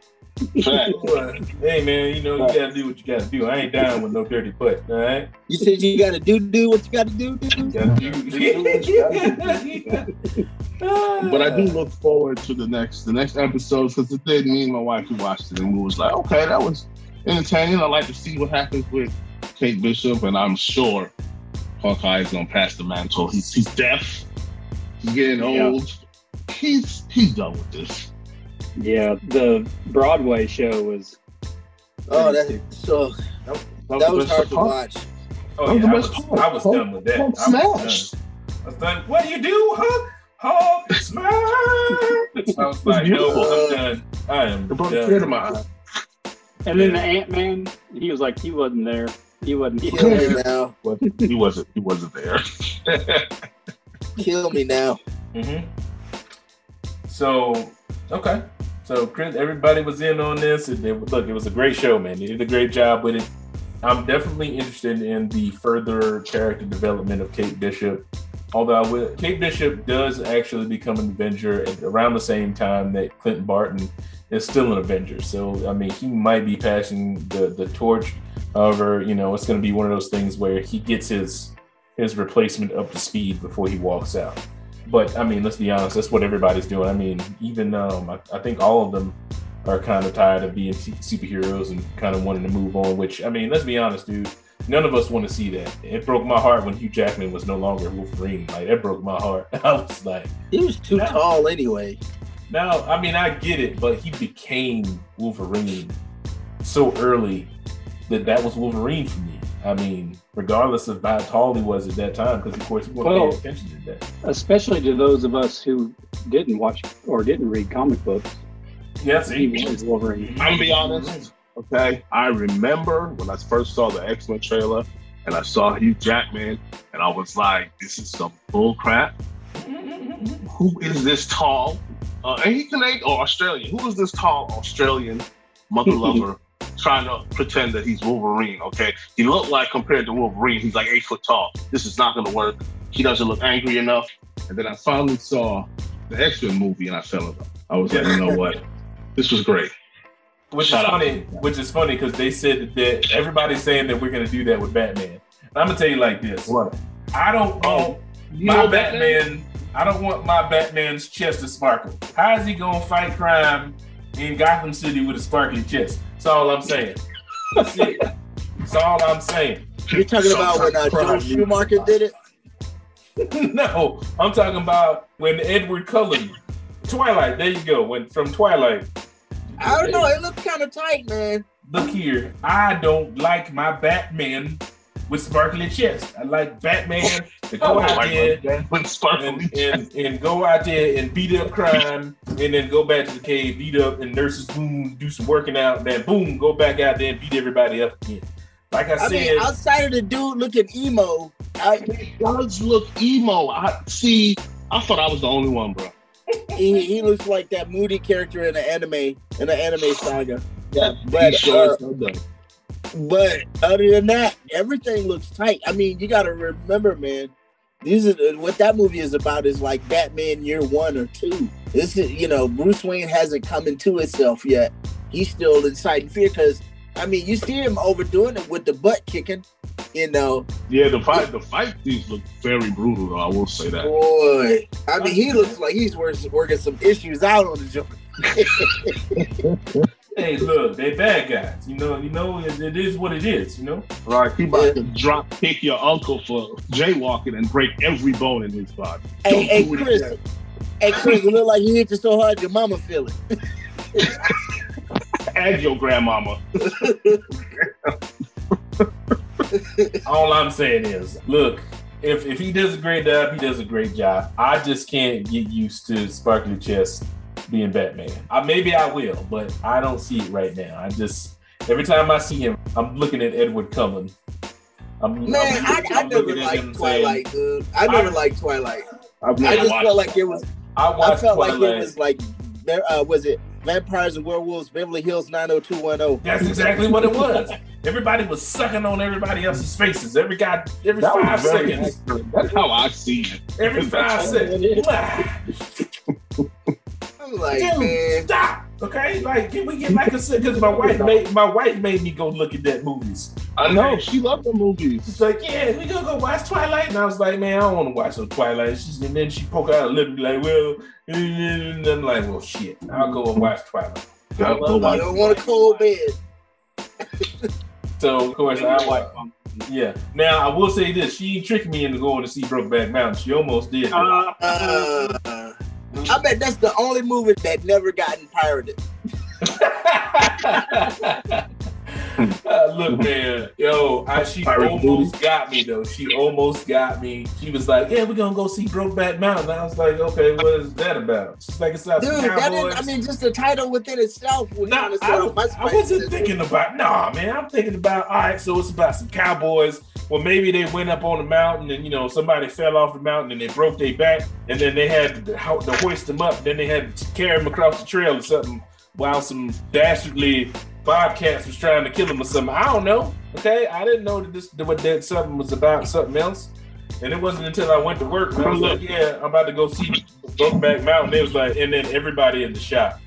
Fact. hey man, you know you gotta do what you gotta do. I ain't down with no dirty butt. All right, You said you gotta do do what you gotta do. do. Gotta do. But I do look forward to the next the next episodes because it did me and my wife who watched it and we was like, okay, that was entertaining. I like to see what happens with Kate Bishop, and I'm sure Hawkeye is gonna pass the mantle. He's he's deaf. He's getting Yeah. old. He's he's done with this. Yeah, the Broadway show was. Oh, that so that was hard to watch. Oh, That was yeah, the I was, part. I was done with that. I Hulk was done. smash. I was done. What do you do, Hulk? Hulk smash! I was like, no, I'm done. I am It brought a tear to my eye. And then the Ant Man, he was like, he wasn't there. He wasn't. Kill me now. He wasn't he wasn't there. Kill me now. hmm So, okay. So, Chris, everybody was in on this. And they, look, it was a great show, man. They did a great job with it. I'm definitely interested in the further character development of Kate Bishop. Although I Kate Bishop does actually become an Avenger at around the same time that Clinton Barton is still an Avenger. So, I mean, he might be passing the, the torch. However, you know, it's going to be one of those things where he gets his his replacement up to speed before he walks out. But I mean, let's be honest, that's what everybody's doing. I mean, even um, I, I think all of them are kind of tired of being su- superheroes and kind of wanting to move on. Which I mean, let's be honest, dude. None of us want to see that. It broke my heart when Hugh Jackman was no longer Wolverine. Like that broke my heart. I was like, He was too That- tall anyway. now I mean, I get it, but he became Wolverine so early that that was Wolverine for me. I mean, regardless of how tall he was at that time, because of course we weren't Well- paying attention to that. Especially to those of us who didn't watch or didn't read comic books. Yes, He was Wolverine. I'm gonna be honest. Okay, I remember when I first saw the X Men trailer and I saw Hugh Jackman, and I was like, "This is some bull crap. Who is this tall? Uh, and he Canadian or Australian? Who is this tall Australian mother lover trying to pretend that he's Wolverine? Okay, he looked like compared to Wolverine, he's like eight foot tall. This is not gonna work. He doesn't look angry enough. And then I finally saw the X Men movie, and I fell in love. I was like, you know what? This was great. Which Shout is out. funny. Which is funny because they said that everybody's saying that we're gonna do that with Batman. And I'm gonna tell you like this: What? I don't oh, want You my know Batman. I don't want my Batman's chest to sparkle. How is he gonna fight crime in Gotham City with a sparkly chest? That's all I'm saying. That's it. That's all I'm saying. You're talking about when uh, Joe Schumacher did it. no, I'm talking about when Edward Cullen, Twilight. There you go. When from Twilight. I don't know. It looks kind of tight, man. Look here, I don't like my Batman with sparkly chest. I like Batman to go out there with sparkly and, and, and go out there and beat up crime and then go back to the cave, beat up and nurses wound, do some working out, and then boom, go back out there and beat everybody up again. Like I I said, mean, outside of the dude looking emo, I, It does look emo. I see. I thought I was the only one, bro. he, he looks like that moody character in the anime in the anime saga. Yeah, But, he sure uh, as hell does. But other than that, everything looks tight. I mean, you got to remember, man. These are what that movie is about. Is like Batman Year One or Two. This is you know Bruce Wayne hasn't come into itself yet. He's still inciting fear because I mean you see him overdoing it with the butt kicking. You know, Yeah, the fight the fight scenes look very brutal though. I will say that. boy. I mean, he looks like he's working, working some issues out on the joint. Hey, look, they bad guys. You know, you know, it, it is what it is. You know. Right, he about to drop kick your uncle for jaywalking and break every bone in his body. Hey, Don't hey, Chris. again. Hey, Chris, it look like you hit you so hard your mama feel it. And your grandmama. All I'm saying is, look, if if he does a great job, he does a great job. I just can't get used to Sparkly Chest being Batman. I, maybe I will, but I don't see it right now. I just every time I see him, I'm looking at Edward Cullen. I'm, Man, I, I'm- I I'm never looking at him liked saying, Twilight, dude. I never I- liked Twilight. I've I just watched felt like it was. I I watched felt like Twilight. it was like, there, uh, was it Vampires and Werewolves, Beverly Hills 90210. That's exactly what it was. Everybody was sucking on everybody else's faces. Every guy, every That five seconds. accurate. That's how I see it. Every five seconds. I'm like, Dude, man, stop. Okay, like can we get like a because my wife made my wife made me go look at that movies. I know she loved the movies. She's like, yeah, we gonna go watch Twilight, and I was like, man, I don't want to watch no Twilight. She's, and then she poke out a lip, and be like, well, and I'm like, well, shit, I'll go and watch Twilight. Gotta go I watch don't want a cold bed. So of course I watch. Yeah. Now I will say this: she tricked me into going to see Brokeback Mountain. She almost did. though. Uh, I bet that's the only movie that never gotten pirated. Uh, look, man, yo, I, she Pirate almost got me though. She almost got me. She was like, "Yeah, we're gonna go see Brokeback Mountain." I was like, "Okay, what is that about?" She's like, "It's about Dude, some that cowboys." didn't, I mean, just the title within itself would Nah, I, sort of my I wasn't thinking about. Nah, man, I'm thinking about. All right, so it's about some cowboys. Well, maybe they went up on the mountain and you know somebody fell off the mountain and they broke their back, and then they had to, to hoist them up. Then they had to carry them across the trail or something, while some dastardly bobcats was trying to kill him or something. I don't know. Okay, I didn't know that this what that something was about something else. And it wasn't until I went to work I was like, "Yeah, I'm about to go see Brokeback Mountain." It was like, and then everybody in the shop.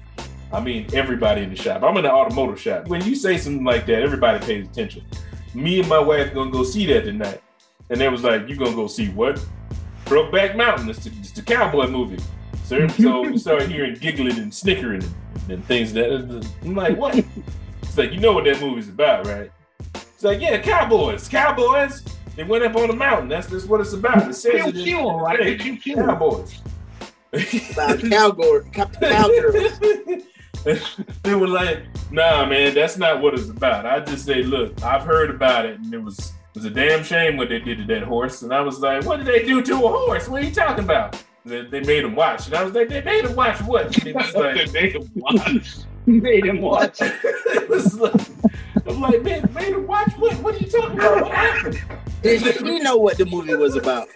I mean, everybody in the shop. I'm in the automotive shop. When you say something like that, everybody pays attention. Me and my wife gonna go see that tonight, and they was like, "You gonna go see what?" Brokeback Mountain. It's the, it's the cowboy movie. So, so we started hearing giggling and snickering and, and things that I'm like, "What?" It's like, you know what that movie's about, right? It's like, yeah, cowboys, cowboys. They went up on the mountain. That's that's what it's about. It says Pew, it in- pew, right? Hey, Pew, pew. Cowboys. about cowgirl, cowgirls. they were like, nah, man, that's not what it's about. I just say, look, I've heard about it, and it was it was a damn shame what they did to that horse. And I was like, what did they do to a horse? What are you talking about? They, they made him watch, and I was like, they made him watch what? And It was like, They made him watch. Made him watch. it was like, I'm like, man, made him watch what? What are you talking about? What happened? Did she know what the movie was about?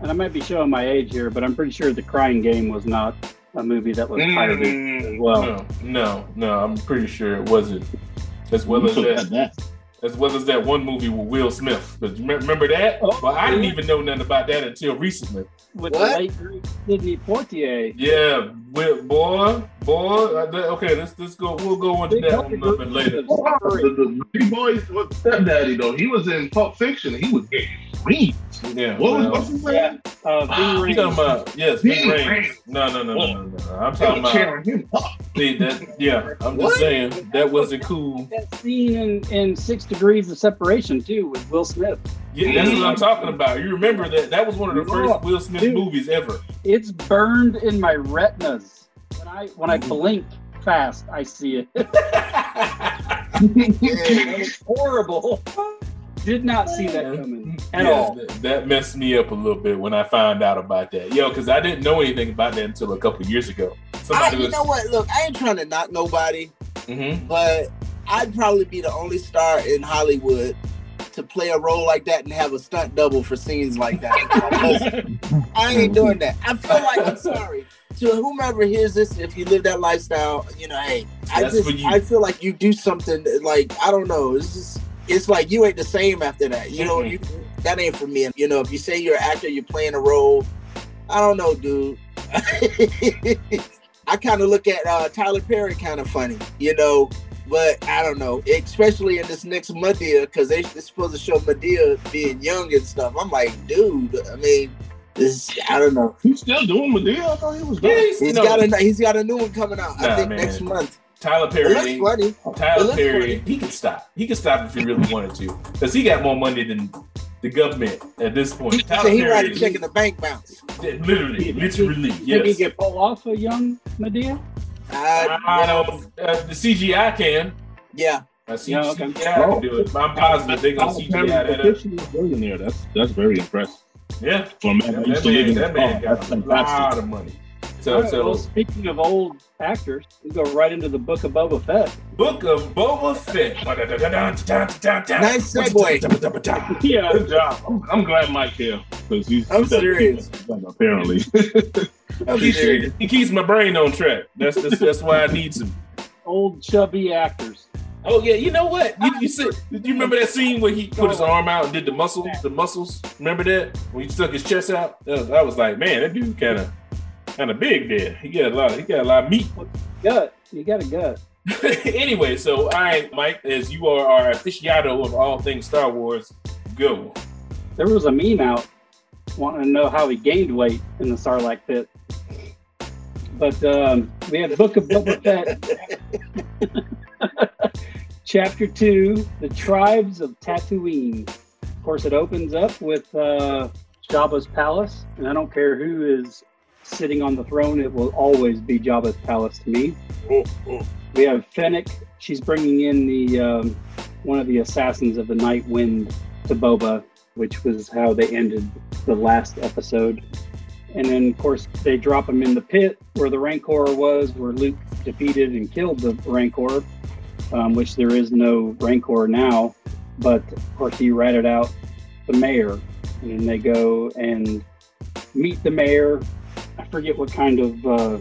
And I might be showing my age here, but I'm pretty sure The Crying Game was not a movie that was pirated mm, as well. No, no, no. I'm pretty sure it wasn't. As well as that, as well as that one movie with Will Smith. But you remember that? Oh, well, I didn't even know nothing about that until recently. With What? the late great Sidney Poitier. Yeah, Will, boy, boy. Okay, let's let's go. We'll go into Big that one a little bit later. The, the big boys with stepdaddy though. He was in Pulp Fiction and he was getting green. Yeah. What was well, what's his name? Uh, Ving you talking about yes, Big Big Rain. Rain. No, no, no, no, no, no. I'm talking about him up. see that. Yeah, I'm just saying that wasn't cool. that scene in, in Six Degrees of Separation too with Will Smith. Yeah, that's what I'm talking about. You remember that? That was one of the first Will Smith Dude. movies ever. It's burned in my retinas. When I when I blink fast, I see it. Yeah. It's horrible. Did not see that coming at Yeah, all. That, that messed me up a little bit when I found out about that. Yo, because I didn't know anything about that until a couple years ago. I, Somebody you was. know what? Look, I ain't trying to knock nobody, Mhm. but I'd probably be the only star in Hollywood to play a role like that and have a stunt double for scenes like that. I ain't doing that. I feel like I'm sorry to whomever hears this. If you live that lifestyle, you know, hey, I That's just you. I feel like you do something like I don't know. It's just it's like you ain't the same after that. You know, Mhm. you that ain't for me. You know, if you say you're an actor, you're playing a role. I don't know, dude. I kind of look at uh, Tyler Perry kind of funny. You know, but I don't know, especially in this next Madea, because they are supposed to show Madea being young and stuff. I'm like, dude, I mean, this I don't know. He's still doing Madea. I thought he was Yeah, done. he's, He's no, got a he's got a new one coming out. I think man. next month. Tyler It Perry. looks ain't- funny. It Tyler looks Perry, funny. he can stop. He can stop if he really wanted to, because he got more money than the government at this point. He Tyler said he Perry, writing check in the bank bounce. literally, literally, Think he yes. could pull off a young Madea? I, I don't. Uh, the CGI can. yeah, I see Yeah, okay. CGI can do it. I'm positive they're gonna Tyler CGI that up. officially a billionaire. That's that's very impressive Yeah, for a man that, that used that to live man, in that the man That's got a lot of money. All So, right, well, speaking of old actors, we go right into the book of Boba Fett. Book of Boba Fett. Nice segue. Yeah, Good job. I'm, I'm glad Mike here because he's. I'm he does- serious. Apparently. I'm He, serious. he keeps my brain on track. That's that's, that's why I need some. old chubby actors. Oh yeah, you know what? You, you see, did you remember that scene where he put his oh. arm out and did the muscles, the muscles? Remember that when he stuck his chest out? That I was like, man, that dude kind of, kind of big there. He got a lot. He got a lot of meat. Gut, you got a gut. anyway, so I, Mike, as you are our aficionado of all things Star Wars, go. There was a meme out wanting to know how he gained weight in the Sarlacc pit. But um, we had Book of Boba Fett, Chapter 2, The Tribes of Tatooine. Of course, it opens up with uh, Jabba's palace, and I don't care who is sitting on the throne, it will always be Jabba's palace to me. We have Fennec. She's bringing in the um, one of the assassins of the Night Wind to Boba, which was how they ended the last episode. And then, of course, they drop him in the pit where the Rancor was, where Luke defeated and killed the Rancor, um, which there is no Rancor now. But of course, he ratted out the mayor, and then they go and meet the mayor. I forget what kind of uh,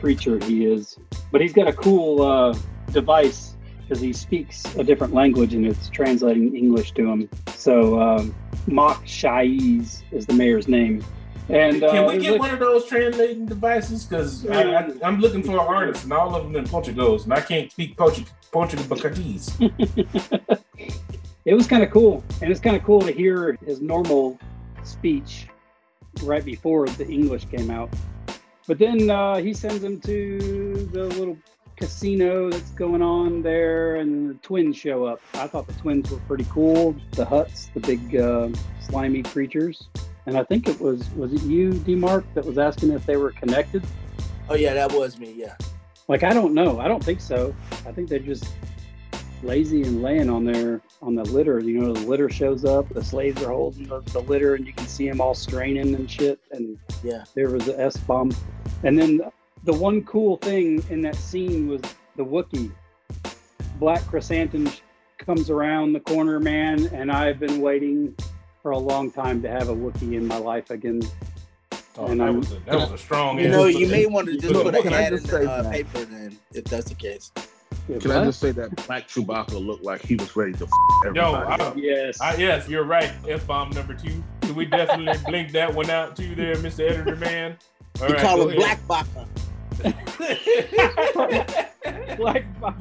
creature he is, but he's got a cool uh, device because he speaks a different language and it's translating English to him. So um, Mock Shaiz is the mayor's name. And uh, Can we get one of those translating devices? Because I, I, I'm looking for an artist, and all of them in Portuguese, and I can't speak Portu- Portuguese. it was kind of cool, and it's kind of cool to hear his normal speech right before the English came out. But then uh, he sends him to the little casino that's going on there, and the twins show up. I thought the twins were pretty cool. The Hutts, the big uh, slimy creatures, and I think it was was it you, Demark, that was asking if they were connected. Oh yeah, that was me. Yeah. Like I don't know. I don't think so. I think they're just lazy and laying on their on the litter. You know, the litter shows up. The slaves are holding the, the litter, and you can see them all straining and shit. And Yeah. there was a S bomb. And then the one cool thing in that scene was the Wookiee. Black Krrsantan comes around the corner, man, and I've been waiting for a long time to have a Wookiee in my life again. Oh, And that I'm- was a, that was a strong. You know, you may want to just Look, put a can ad in the uh, that? paper then, if that's the case. Can I just say that Black Chewbacca looked like he was ready to f- Yo. I. Yes. I, yes, you're right. F bomb number two. Can we definitely blink that one out too, there, Mr. Editor Man? All You right, call him Black Baka. ahead. Black Black,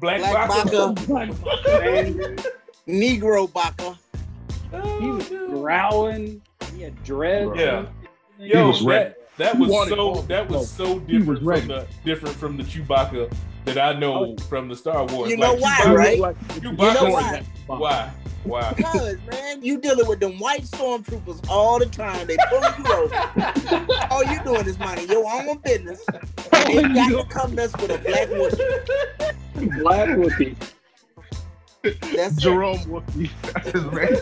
Black Baka. Baka. man, Negro Baka. Oh, he was oh, dude. growling. He had dread. Yeah. He Yo, was ready. That, that was so all- that was so he was different from the different from the Chewbacca that I know oh. from the Star Wars. You know Like, why, Chewbacca- right? Like, Chewbacca You know why? Why? Why? Because, man, you dealing with them white stormtroopers all the time. They pulling you over. all you doing is minding your own business. They got to come mess with a black woman. Black Wookiee. That's. Jerome Wookie. That's his name.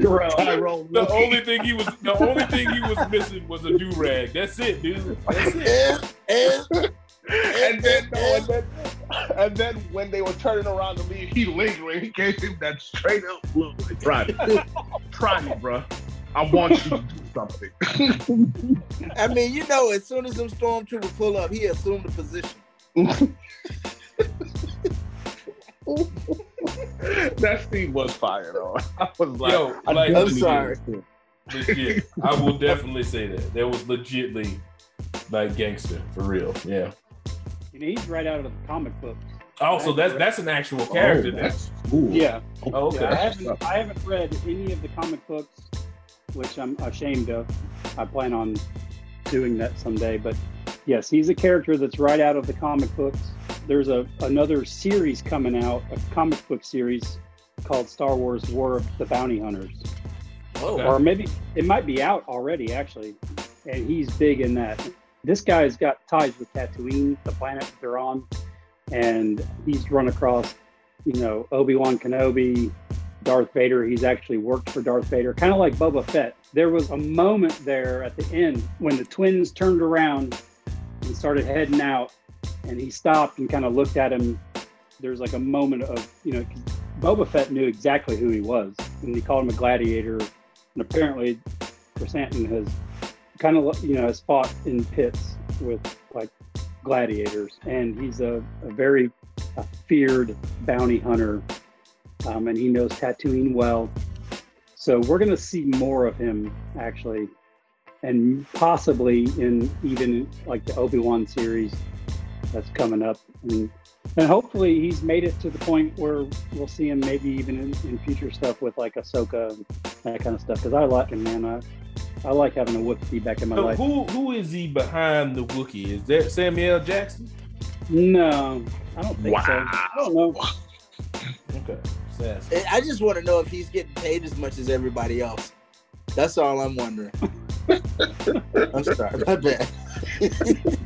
Jerome. Tyrone The Wookie. only thing he was the only thing he was missing was a do rag. That's it, dude. That's it. Eh, eh, and then, no, and then, and then when they were turning around to leave, he lingering. He gave him that straight up look. Like, Try me, try me, bro. I want you to do something. I mean, you know, as soon as them stormtroopers pull up, he assumed the position. that scene was fire, though. I was like, Yo, I like I'm sorry. Legit. I will definitely say that. That was legitly like gangster for real. Yeah. You And he's right out of the comic books. Oh, so that's that's an actual oh, character. Oh, that's cool. Yeah. Oh, okay. Yeah, I haven't, I haven't read any of the comic books, which I'm ashamed of. I plan on doing that someday. But yes, he's a character that's right out of the comic books. There's a another series coming out, a comic book series called Star Wars: War of the Bounty Hunters, Oh, Okay. or maybe it might be out already actually. And he's big in that. This guy's got ties with Tatooine, the planet that they're on, and he's run across, you know, Obi Wan Kenobi, Darth Vader. He's actually worked for Darth Vader, kind of like Boba Fett. There was a moment there at the end when the twins turned around and started heading out, and he stopped and kind of looked at him. There's like a moment of, you know, Boba Fett knew exactly who he was, and he called him a gladiator. And apparently, Krrsantan has kind of, you know, has fought in pits with like gladiators, and he's a, a very a feared bounty hunter, um, and he knows Tatooine well. So we're going to see more of him actually, and possibly in even like the Obi Wan series that's coming up, and and hopefully he's made it to the point where we'll see him maybe even in, in future stuff with like Ahsoka and that kind of stuff. Because I like him, man. I I like having a Wookiee back in my So life. who who is he behind the Wookiee? Is that Samuel Jackson? No, I don't think so. Wow. I don't know. Okay. Sass. I just want to know if he's getting paid as much as everybody else. That's all I'm wondering. I'm sorry, my bad.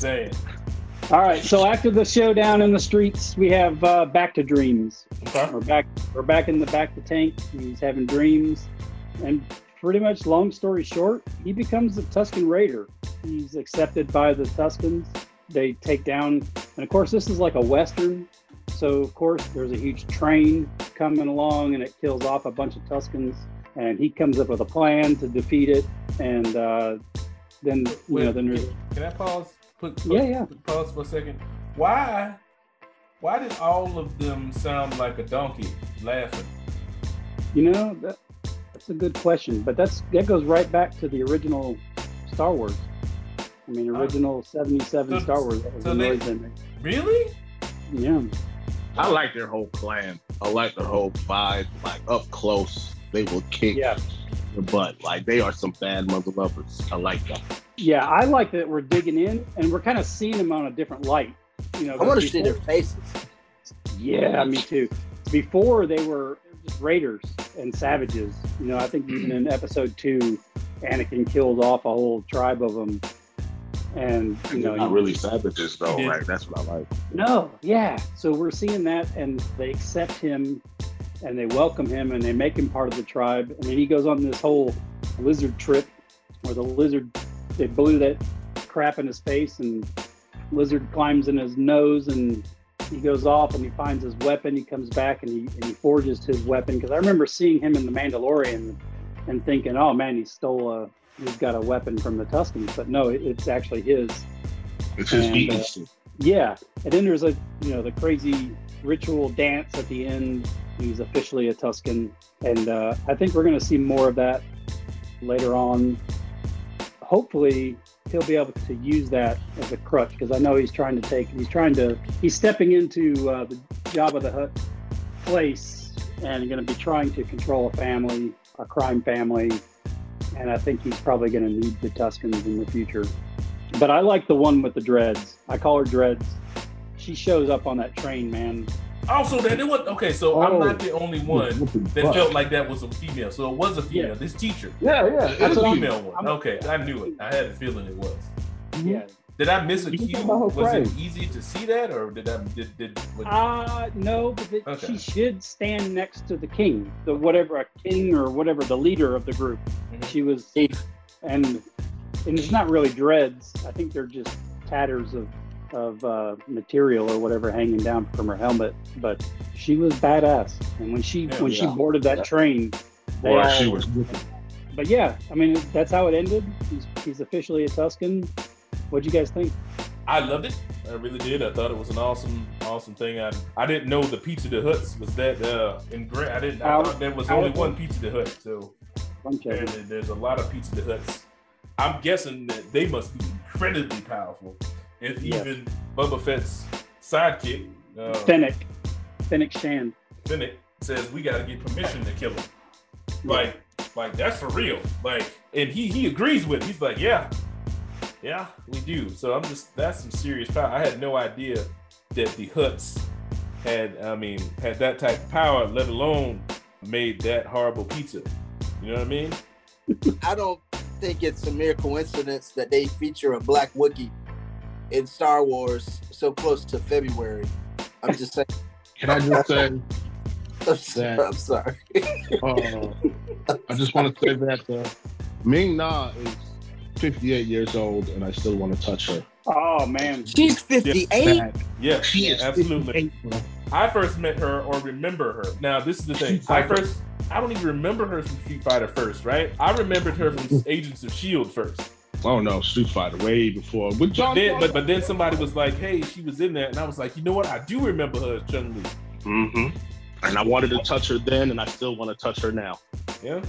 Saying. All right, so after the showdown in the streets, we have uh, back to dreams. Okay. We're back. We're back in the bacta tank. He's having dreams, and pretty much, long story short, he becomes the Tusken Raider. He's accepted by the Tuskens. They take down, and of course, this is like a western. So of course, there's a huge train coming along, and it kills off a bunch of Tuskens. And he comes up with a plan to defeat it. And uh, then, you Wait, know, then there's Can I pause? Put, put, Yeah, yeah. Pause for a second. Why? Why did all of them sound like a donkey laughing? You know, that, that's a good question, but that's that goes right back to the original Star Wars. I mean, oh. original '77 so- Star Wars. That was so the they- noise they made. Really? Yeah, I like their whole plan. I like their whole vibe. Like up close, they will kick yeah, your butt. Like they are some bad mother lovers. I like that. Yeah. I like that we're digging in and we're kind of seeing them on a different light. You know, I want to see their faces. Yeah, me too. Before they were just raiders and savages. You know, I think even in episode two, Anakin killed off a whole tribe of them. And you know, They're not he- really savages though. Yeah. Like that's what I like. No, yeah. So we're seeing that, and they accept him, and they welcome him, and they make him part of the tribe. And then he goes on this whole lizard trip, where the lizard they blew that crap in his face, and lizard climbs in his nose, and he goes off, and he finds his weapon. He comes back, and he and he forges his weapon. Because I remember seeing him in the Mandalorian, and thinking, oh man, he stole a. He's got a weapon from the Tuskens, but no, it, it's actually his. It's his And, beast. Yeah, and then there's a you know the crazy ritual dance at the end. He's officially a Tusken, and uh, I think we're going to see more of that later on. Hopefully, he'll be able to use that as a crutch because I know he's trying to take. He's trying to. He's stepping into uh, the of the Hutt place and going to be trying to control a family, a crime family, and I think he's probably going to need the Tuskens in the future. But I like the one with the dreads. I call her dreads. She shows up on that train, man. Also, that it was okay. So I'm Oh. not the only one that felt like that was a female. So it was a female. Yeah. This teacher, Yeah, yeah. it That's was a what I'm- female one. I'm- okay, I knew it. I had a feeling it was. Yeah. Did I miss a cue? got my Was it easy to see that, or did I did did? was- Uh no, but it, Okay. she should stand next to the king, the whatever a king or whatever the leader of the group. Mhm. She was, and and it's not really dreads. I think they're just tatters of of uh, material or whatever hanging down from her helmet. But she was badass, and when she Yeah, when she boarded that Yeah. train, they Boy, all- she was. But yeah, I mean that's how it ended. He's, he's officially a Tusken. What'd you guys think? I loved it. I really did. I thought it was an awesome, awesome thing. I I didn't know the Pizza the Hutts was that uh ingrained. I didn't. I Power- thought there was only one Pizza the Hut. So Bunch of apparently there's a lot of Pizza the Hutts. I'm guessing that they must be incredibly powerful if Yeah. even Boba Fett's sidekick, uh, Fennec, Fennec Shand. Fennec, says we got to get permission to kill him. Like, like that's for real. Like, and he he agrees with. It. He's like, yeah, yeah, we do. So I'm just that's some serious power. I had no idea that the Hutts had, I mean, had that type of power, let alone made that horrible pizza. You know what I mean? I don't think it's a mere coincidence that they feature a black Wookiee in Star Wars so close to February. I'm just saying. Can I just say, I'm sorry. I'm sorry. uh, I just want to say that uh, Ming Na is 58 years old, and I still want to touch her. Oh man, She's 58. Bad. Yeah, She is absolutely. 58. I first met her or remember her. Now, this is the thing. I first, I don't even remember her from Street Fighter first, right? I remembered her from Agents of Shield E first. Oh no, Street Fighter way before. But John. then, but, but then somebody was like, "Hey, she was in there," and I was like, "You know what? I do remember her as Chun Li." hmm And I wanted to touch her then, and I still want to touch her now. Yeah,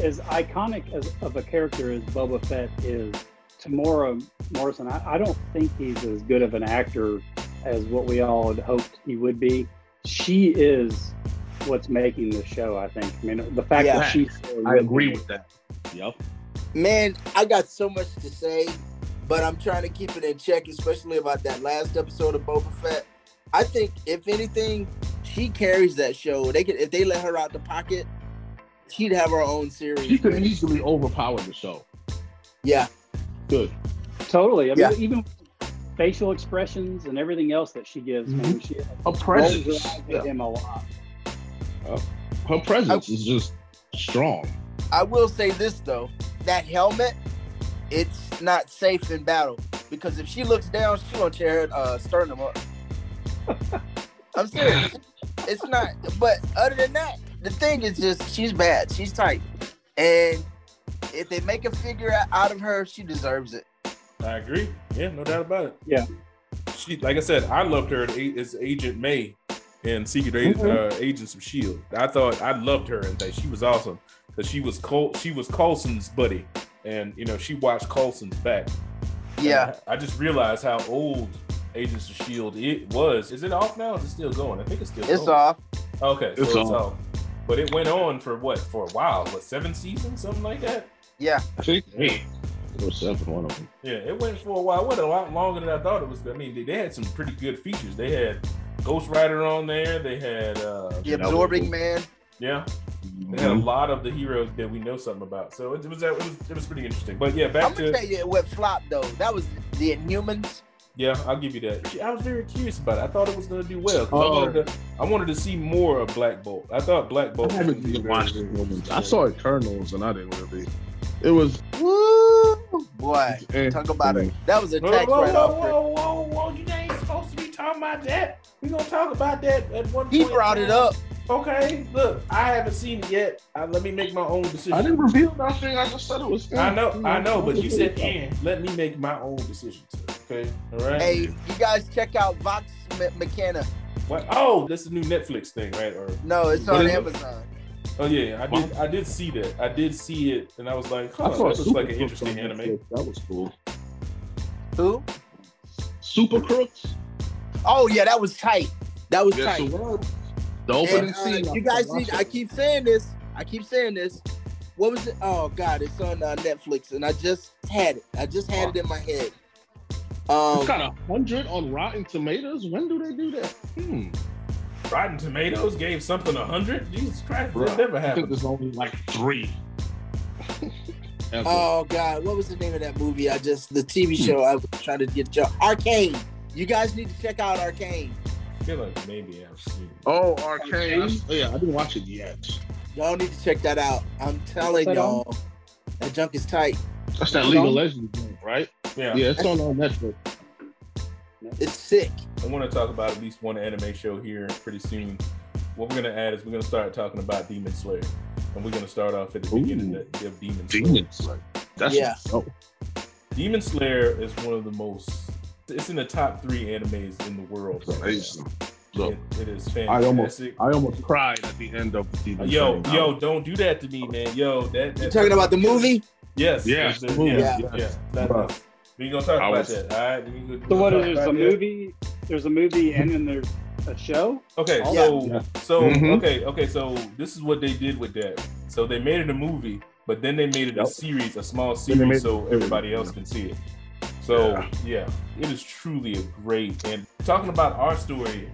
as iconic as of a character as Boba Fett is, Temuera Morrison, I, I don't think he's as good of an actor as what we all had hoped he would be. She is what's making the show. I think. I mean, the fact Yeah. that she's I agree with that. Yep. Man, I got so much to say, but I'm trying to keep it in check, especially about that last episode of Boba Fett. I think if anything, she carries that show. They could if they let her out the pocket, she'd have her own series. She could easily overpower the show. Yeah, Good. Totally. I mean, Yeah. even facial expressions and everything else that she gives, man, mm-hmm. she Her presence. Yeah. him a lot. Her presence is just strong. I will say this though, that helmet, it's not safe in battle because if she looks down, she gonna tear her uh, sternum up. I'm serious. It's not. But other than that, the thing is just she's bad. She's tight, and if they make a figure out of her, she deserves it. I agree. Yeah, no doubt about it. Yeah. She, like I said, I loved her as Agent May in Secret A- Mhm. uh, Agents of Shield. I thought I loved her and that she was awesome because she was Col- she was Coulson's buddy, and you know she watched Coulson's back. Yeah, I, I just realized how old Agents of Shield it was. Is it off now? Is it still going? I think it's still. it's going. off. Okay, so It's it's, off. off. But it went on for what? For a while. What seven seasons? Something like that. Yeah, I think eight or seven, one of them. Yeah, it went for a while. It went a lot longer than I thought it was. I mean, they, they had some pretty good features. They had Ghost Rider on there. They had, uh, the absorbing man. Yeah, they had a mm-hmm. lot of the heroes that we know something about. So it, was it was it was pretty interesting. But yeah, I'm back gonna to tell you what flopped though. That was the Inhumans. yeah, I'll give you that. I was very curious about it. I thought it was going to do well. 'cause I Oh. wanted to I wanted to see more of Black Bolt. I thought Black Bolt. I was haven't gonna be watched very it. interesting. I saw Eternals and I didn't really. It was. Woo, boy. Talk about it. That was a Whoa, tax whoa, write whoa, off. whoa, whoa, whoa! You ain't supposed to be talking about that. We gonna talk about that at one He point. in brought it up. Okay, look, I haven't seen it yet. Uh, let me make my own decision. I didn't reveal nothing. I just said it was. I know, I know, but you said and. Let me make my own decision. Sir. Okay, all right. Hey, you guys check out Vox Me- Machina. What? Oh, that's the new Netflix thing, right? Or No, it's on Amazon. it? Amazon. oh yeah, I did. I did see that. I did see it, and I was like, huh, I that saw looks like an interesting anime. That was cool. Who? Super Crooks. Oh yeah, that was tight. That was Yes, tight. it. The opening And, uh, scene. you guys need. I keep saying this. I keep saying this. What was it? Oh God, it's on uh, Netflix, and I just had it. I just had it in my head. Um, It's got a hundred on Rotten Tomatoes. When do they do that? Hmm. Rotten Tomatoes gave something a hundred. Jesus Christ, Bruh, that never I think happened. there's only like three. Oh God, what was the name of that movie? I just the TV hmm. show I was trying to get you. Arcane. You guys need to check out Arcane. I feel like maybe I've seen. it. oh, Arcane. Oh, yeah, I didn't watch it yet. Y'all need to check that out. I'm telling that y'all, that junk is tight. That's that Hold League of. Legends game, right? Yeah, Yeah, it's on on Netflix. It's sick. I want to talk about at least one anime show here pretty soon. What we're gonna add is we're gonna start talking about Demon Slayer, and we're gonna start off at the Ooh. beginning of, of Demon Slayer. Demons. That's Yeah. Oh, Demon Slayer is one of the most. It's in the top three animes in the world. it's amazing. Look, It- it is I almost, fantastic. I almost cried at the end of the Demon Yo, Slayer. yo, don't do that to me, man. Yo, that. You that talking about the movie? Yes. Yeah, yes, the yes, movie, yeah, yes. yeah. That- Bruh. That's We gonna talk I about was- that. All right. We gonna- So what we'll is there's a about that. movie? There's a movie and then there's a show. Okay, Oh, so yeah. so Mhm. okay, okay, so this is what they did with that. So they made it a movie, but then they made it a series, a small Then made series, so everybody else can see it. So Yeah. yeah, it is truly a great. And talking about our story,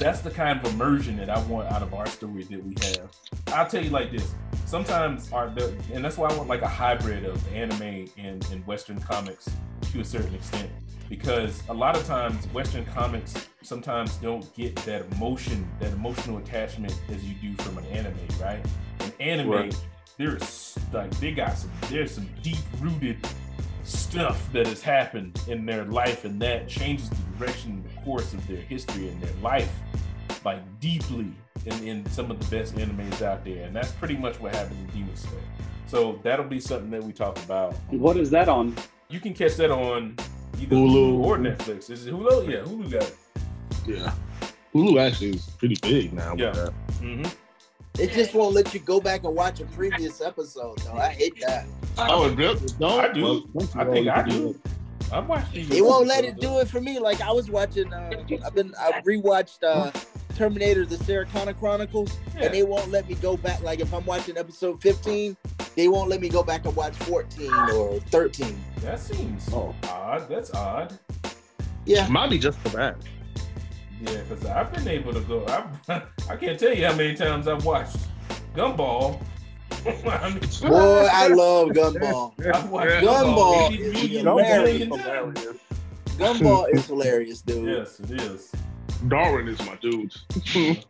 that's the kind of immersion that I want out of our story that we have. I'll tell you like this. Sometimes our the, and that's why I want like a hybrid of anime and, and Western comics to a certain extent. Because a lot of times Western comics sometimes don't get that emotion, that emotional attachment as you do from an anime, right? An anime, Right. there's like they got some there's some deep rooted stuff that has happened in their life and that changes the direction course of their history and their life like deeply in, in some of the best animes out there and that's pretty much what happened in demon slayer so that'll be something that we talk about What is that on? you can catch that on either Hulu. hulu or netflix is it hulu yeah hulu got it Yeah. Hulu actually is pretty big now. Yeah. With that. hmm It just won't let you go back and watch a previous episode, though. I hate that. Oh, it really? No, I do. Well, once in I a while think I can do. I've watched these It won't let it do it for me. Like I was watching. Uh, I've been. I rewatched uh, Terminator: The Sarah Connor Chronicles, Yeah. and they won't let me go back. Like if I'm watching episode 15, they won't let me go back and watch 14 or 13. that seems Oh. odd that's odd Yeah. It might be just for that. Yeah, because I've been able to go. I, I can't tell you how many times I've watched Gumball. I mean, Boy, I love Gumball. I've watched Gumball Gumball is hilarious. million times. Gumball is hilarious, dude. Yes, it is. Darwin is my dude.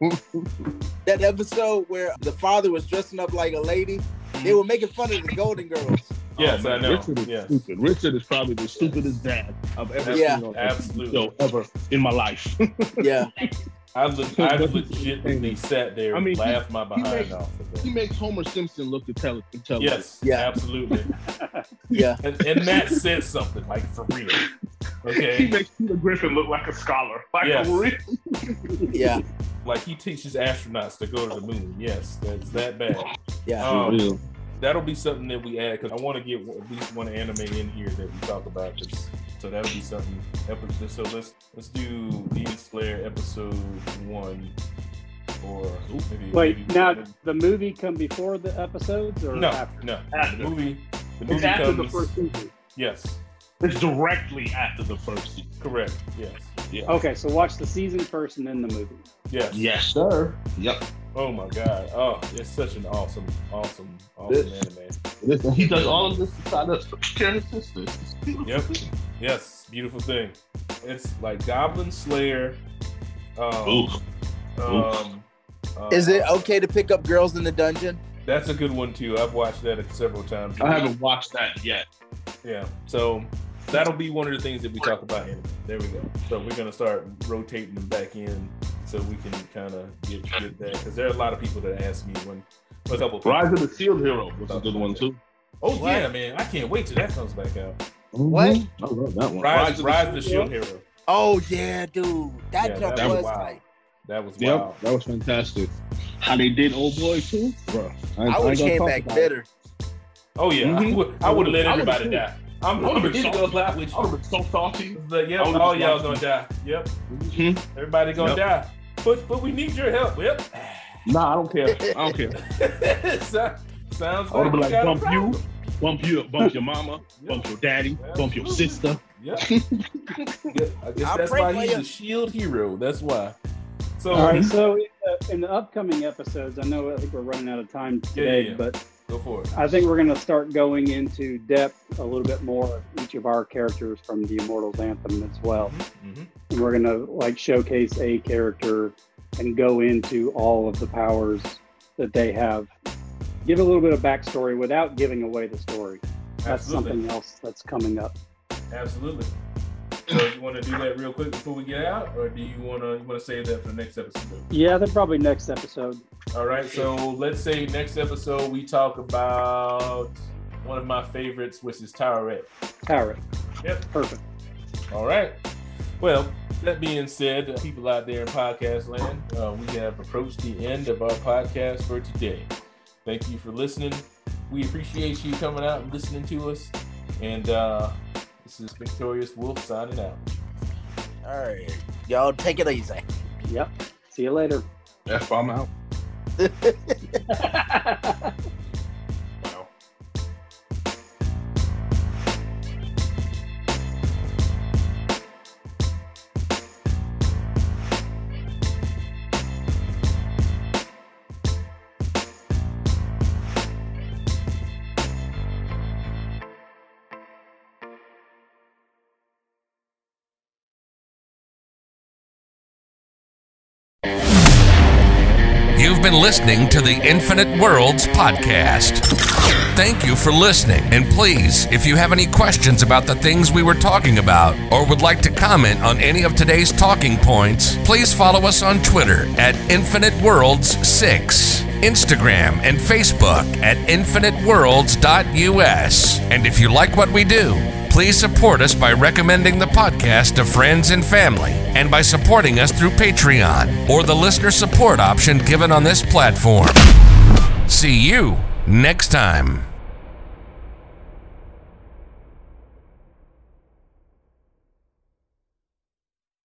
That episode where the father was dressing up like a lady, they were making fun of the Golden Girls. Yes, Oh, I know. Richard is Yes. stupid. Richard is probably the stupidest dad I've ever Yeah. seen on Absolutely. show ever in my life. Yeah. I, le- I legitimately sat there I and mean, he- laughed my behind makes- off of he makes Homer Simpson look intelligent. Yes, Yeah. absolutely. Yeah. And, and that says something, like for real. Okay, He Okay, makes Peter Griffin look like a scholar. Like Yes. a real Yeah. like he teaches astronauts to go to the moon. Yes, that's that bad. Yeah. Um, real. that'll be something that we add because I want to get at least one anime in here that we talk about. 'cause- so that would be something. Episode, so let's let's do Demon Slayer episode one, or maybe, Wait, maybe- now the movie come before the episodes or no, after? no, After. the movie. The It's movie after the first season. Yes, It's directly after the first season. correct. Yes, Okay, so watch the season first and then the movie. yes. Yes, sir. Yep. Oh my god. Oh, it's such an awesome, awesome, awesome This- anime. Listen, he does all of this to try to scare his sisters. Yep. Yes, beautiful thing. It's like Goblin Slayer. Um, Ooh. um, uh, Is it okay to pick up girls in the dungeon? That's a good one too. I've watched that several times. I haven't watched that yet. Yeah. So that'll be one of the things that we talk about. Anyway. There we go. So we're gonna start rotating them back in so we can kind of get get that because there are a lot of people that ask me when a couple. People, Rise of the Shield Hero was a good one too. oh What? yeah, man! I can't wait till that comes back out. What? Mhm. I love that one. Rise, Rise, of the Shield Hero. Oh yeah, dude. That Yeah, jump that was was wild. tight. That was Yep, wild. that was fantastic. How they did Old Boy too, bro. I would have came back bitter. Oh yeah, I Mhm. would. I would have let everybody too. die. I'm, I I'm would've ready to been so- lie with I would you. have been so salty. But yep, all y'all gonna die. Yep, Mhm. everybody gonna Yep. die. But but we need your help. Yep. Nah, I don't care. I don't care. So- Sounds I would like, have been like, bump you, bump you, bump your mama, Yep. bump your daddy, bump your sister. Yep. Yeah, I guess I'll that's why he's you. a shield hero. That's why. So All right, so in the, in the upcoming episodes, I know I think we're running out of time Yeah, today, yeah, yeah. but go for it. I think we're going to start going into depth a little bit more of each of our characters from the Immortals Anthem as well. Mhm. And we're going to like showcase a character and go into all of the powers that they have. Give a little bit of backstory without giving away the story. That's Absolutely. something else that's coming up. Absolutely. So you want to do that real quick before we get out, or do you want to you want to save that for the next episode? Yeah, then probably next episode. All right. So let's say next episode we talk about one of my favorites, which is Towerette. Tower. Yep. Perfect. All right. Well, that being said, uh, people out there in podcast land, uh, we have approached the end of our podcast for today. Thank you for listening. We appreciate you coming out and listening to us. And uh, This is Victorious Wolf signing out. All right, y'all take it easy. Yep. See you later. F I'm out. been listening to the Infinite Worlds podcast. Thank you for listening. And please, if you have any questions about the things we were talking about or would like to comment on any of today's talking points, please follow us on Twitter at Infinite Worlds 6, Instagram and Facebook at infiniteworlds.us. And if you like what we do, please support us by recommending the podcast to friends and family and by supporting us through Patreon or the listener support option given on this platform. See you next time.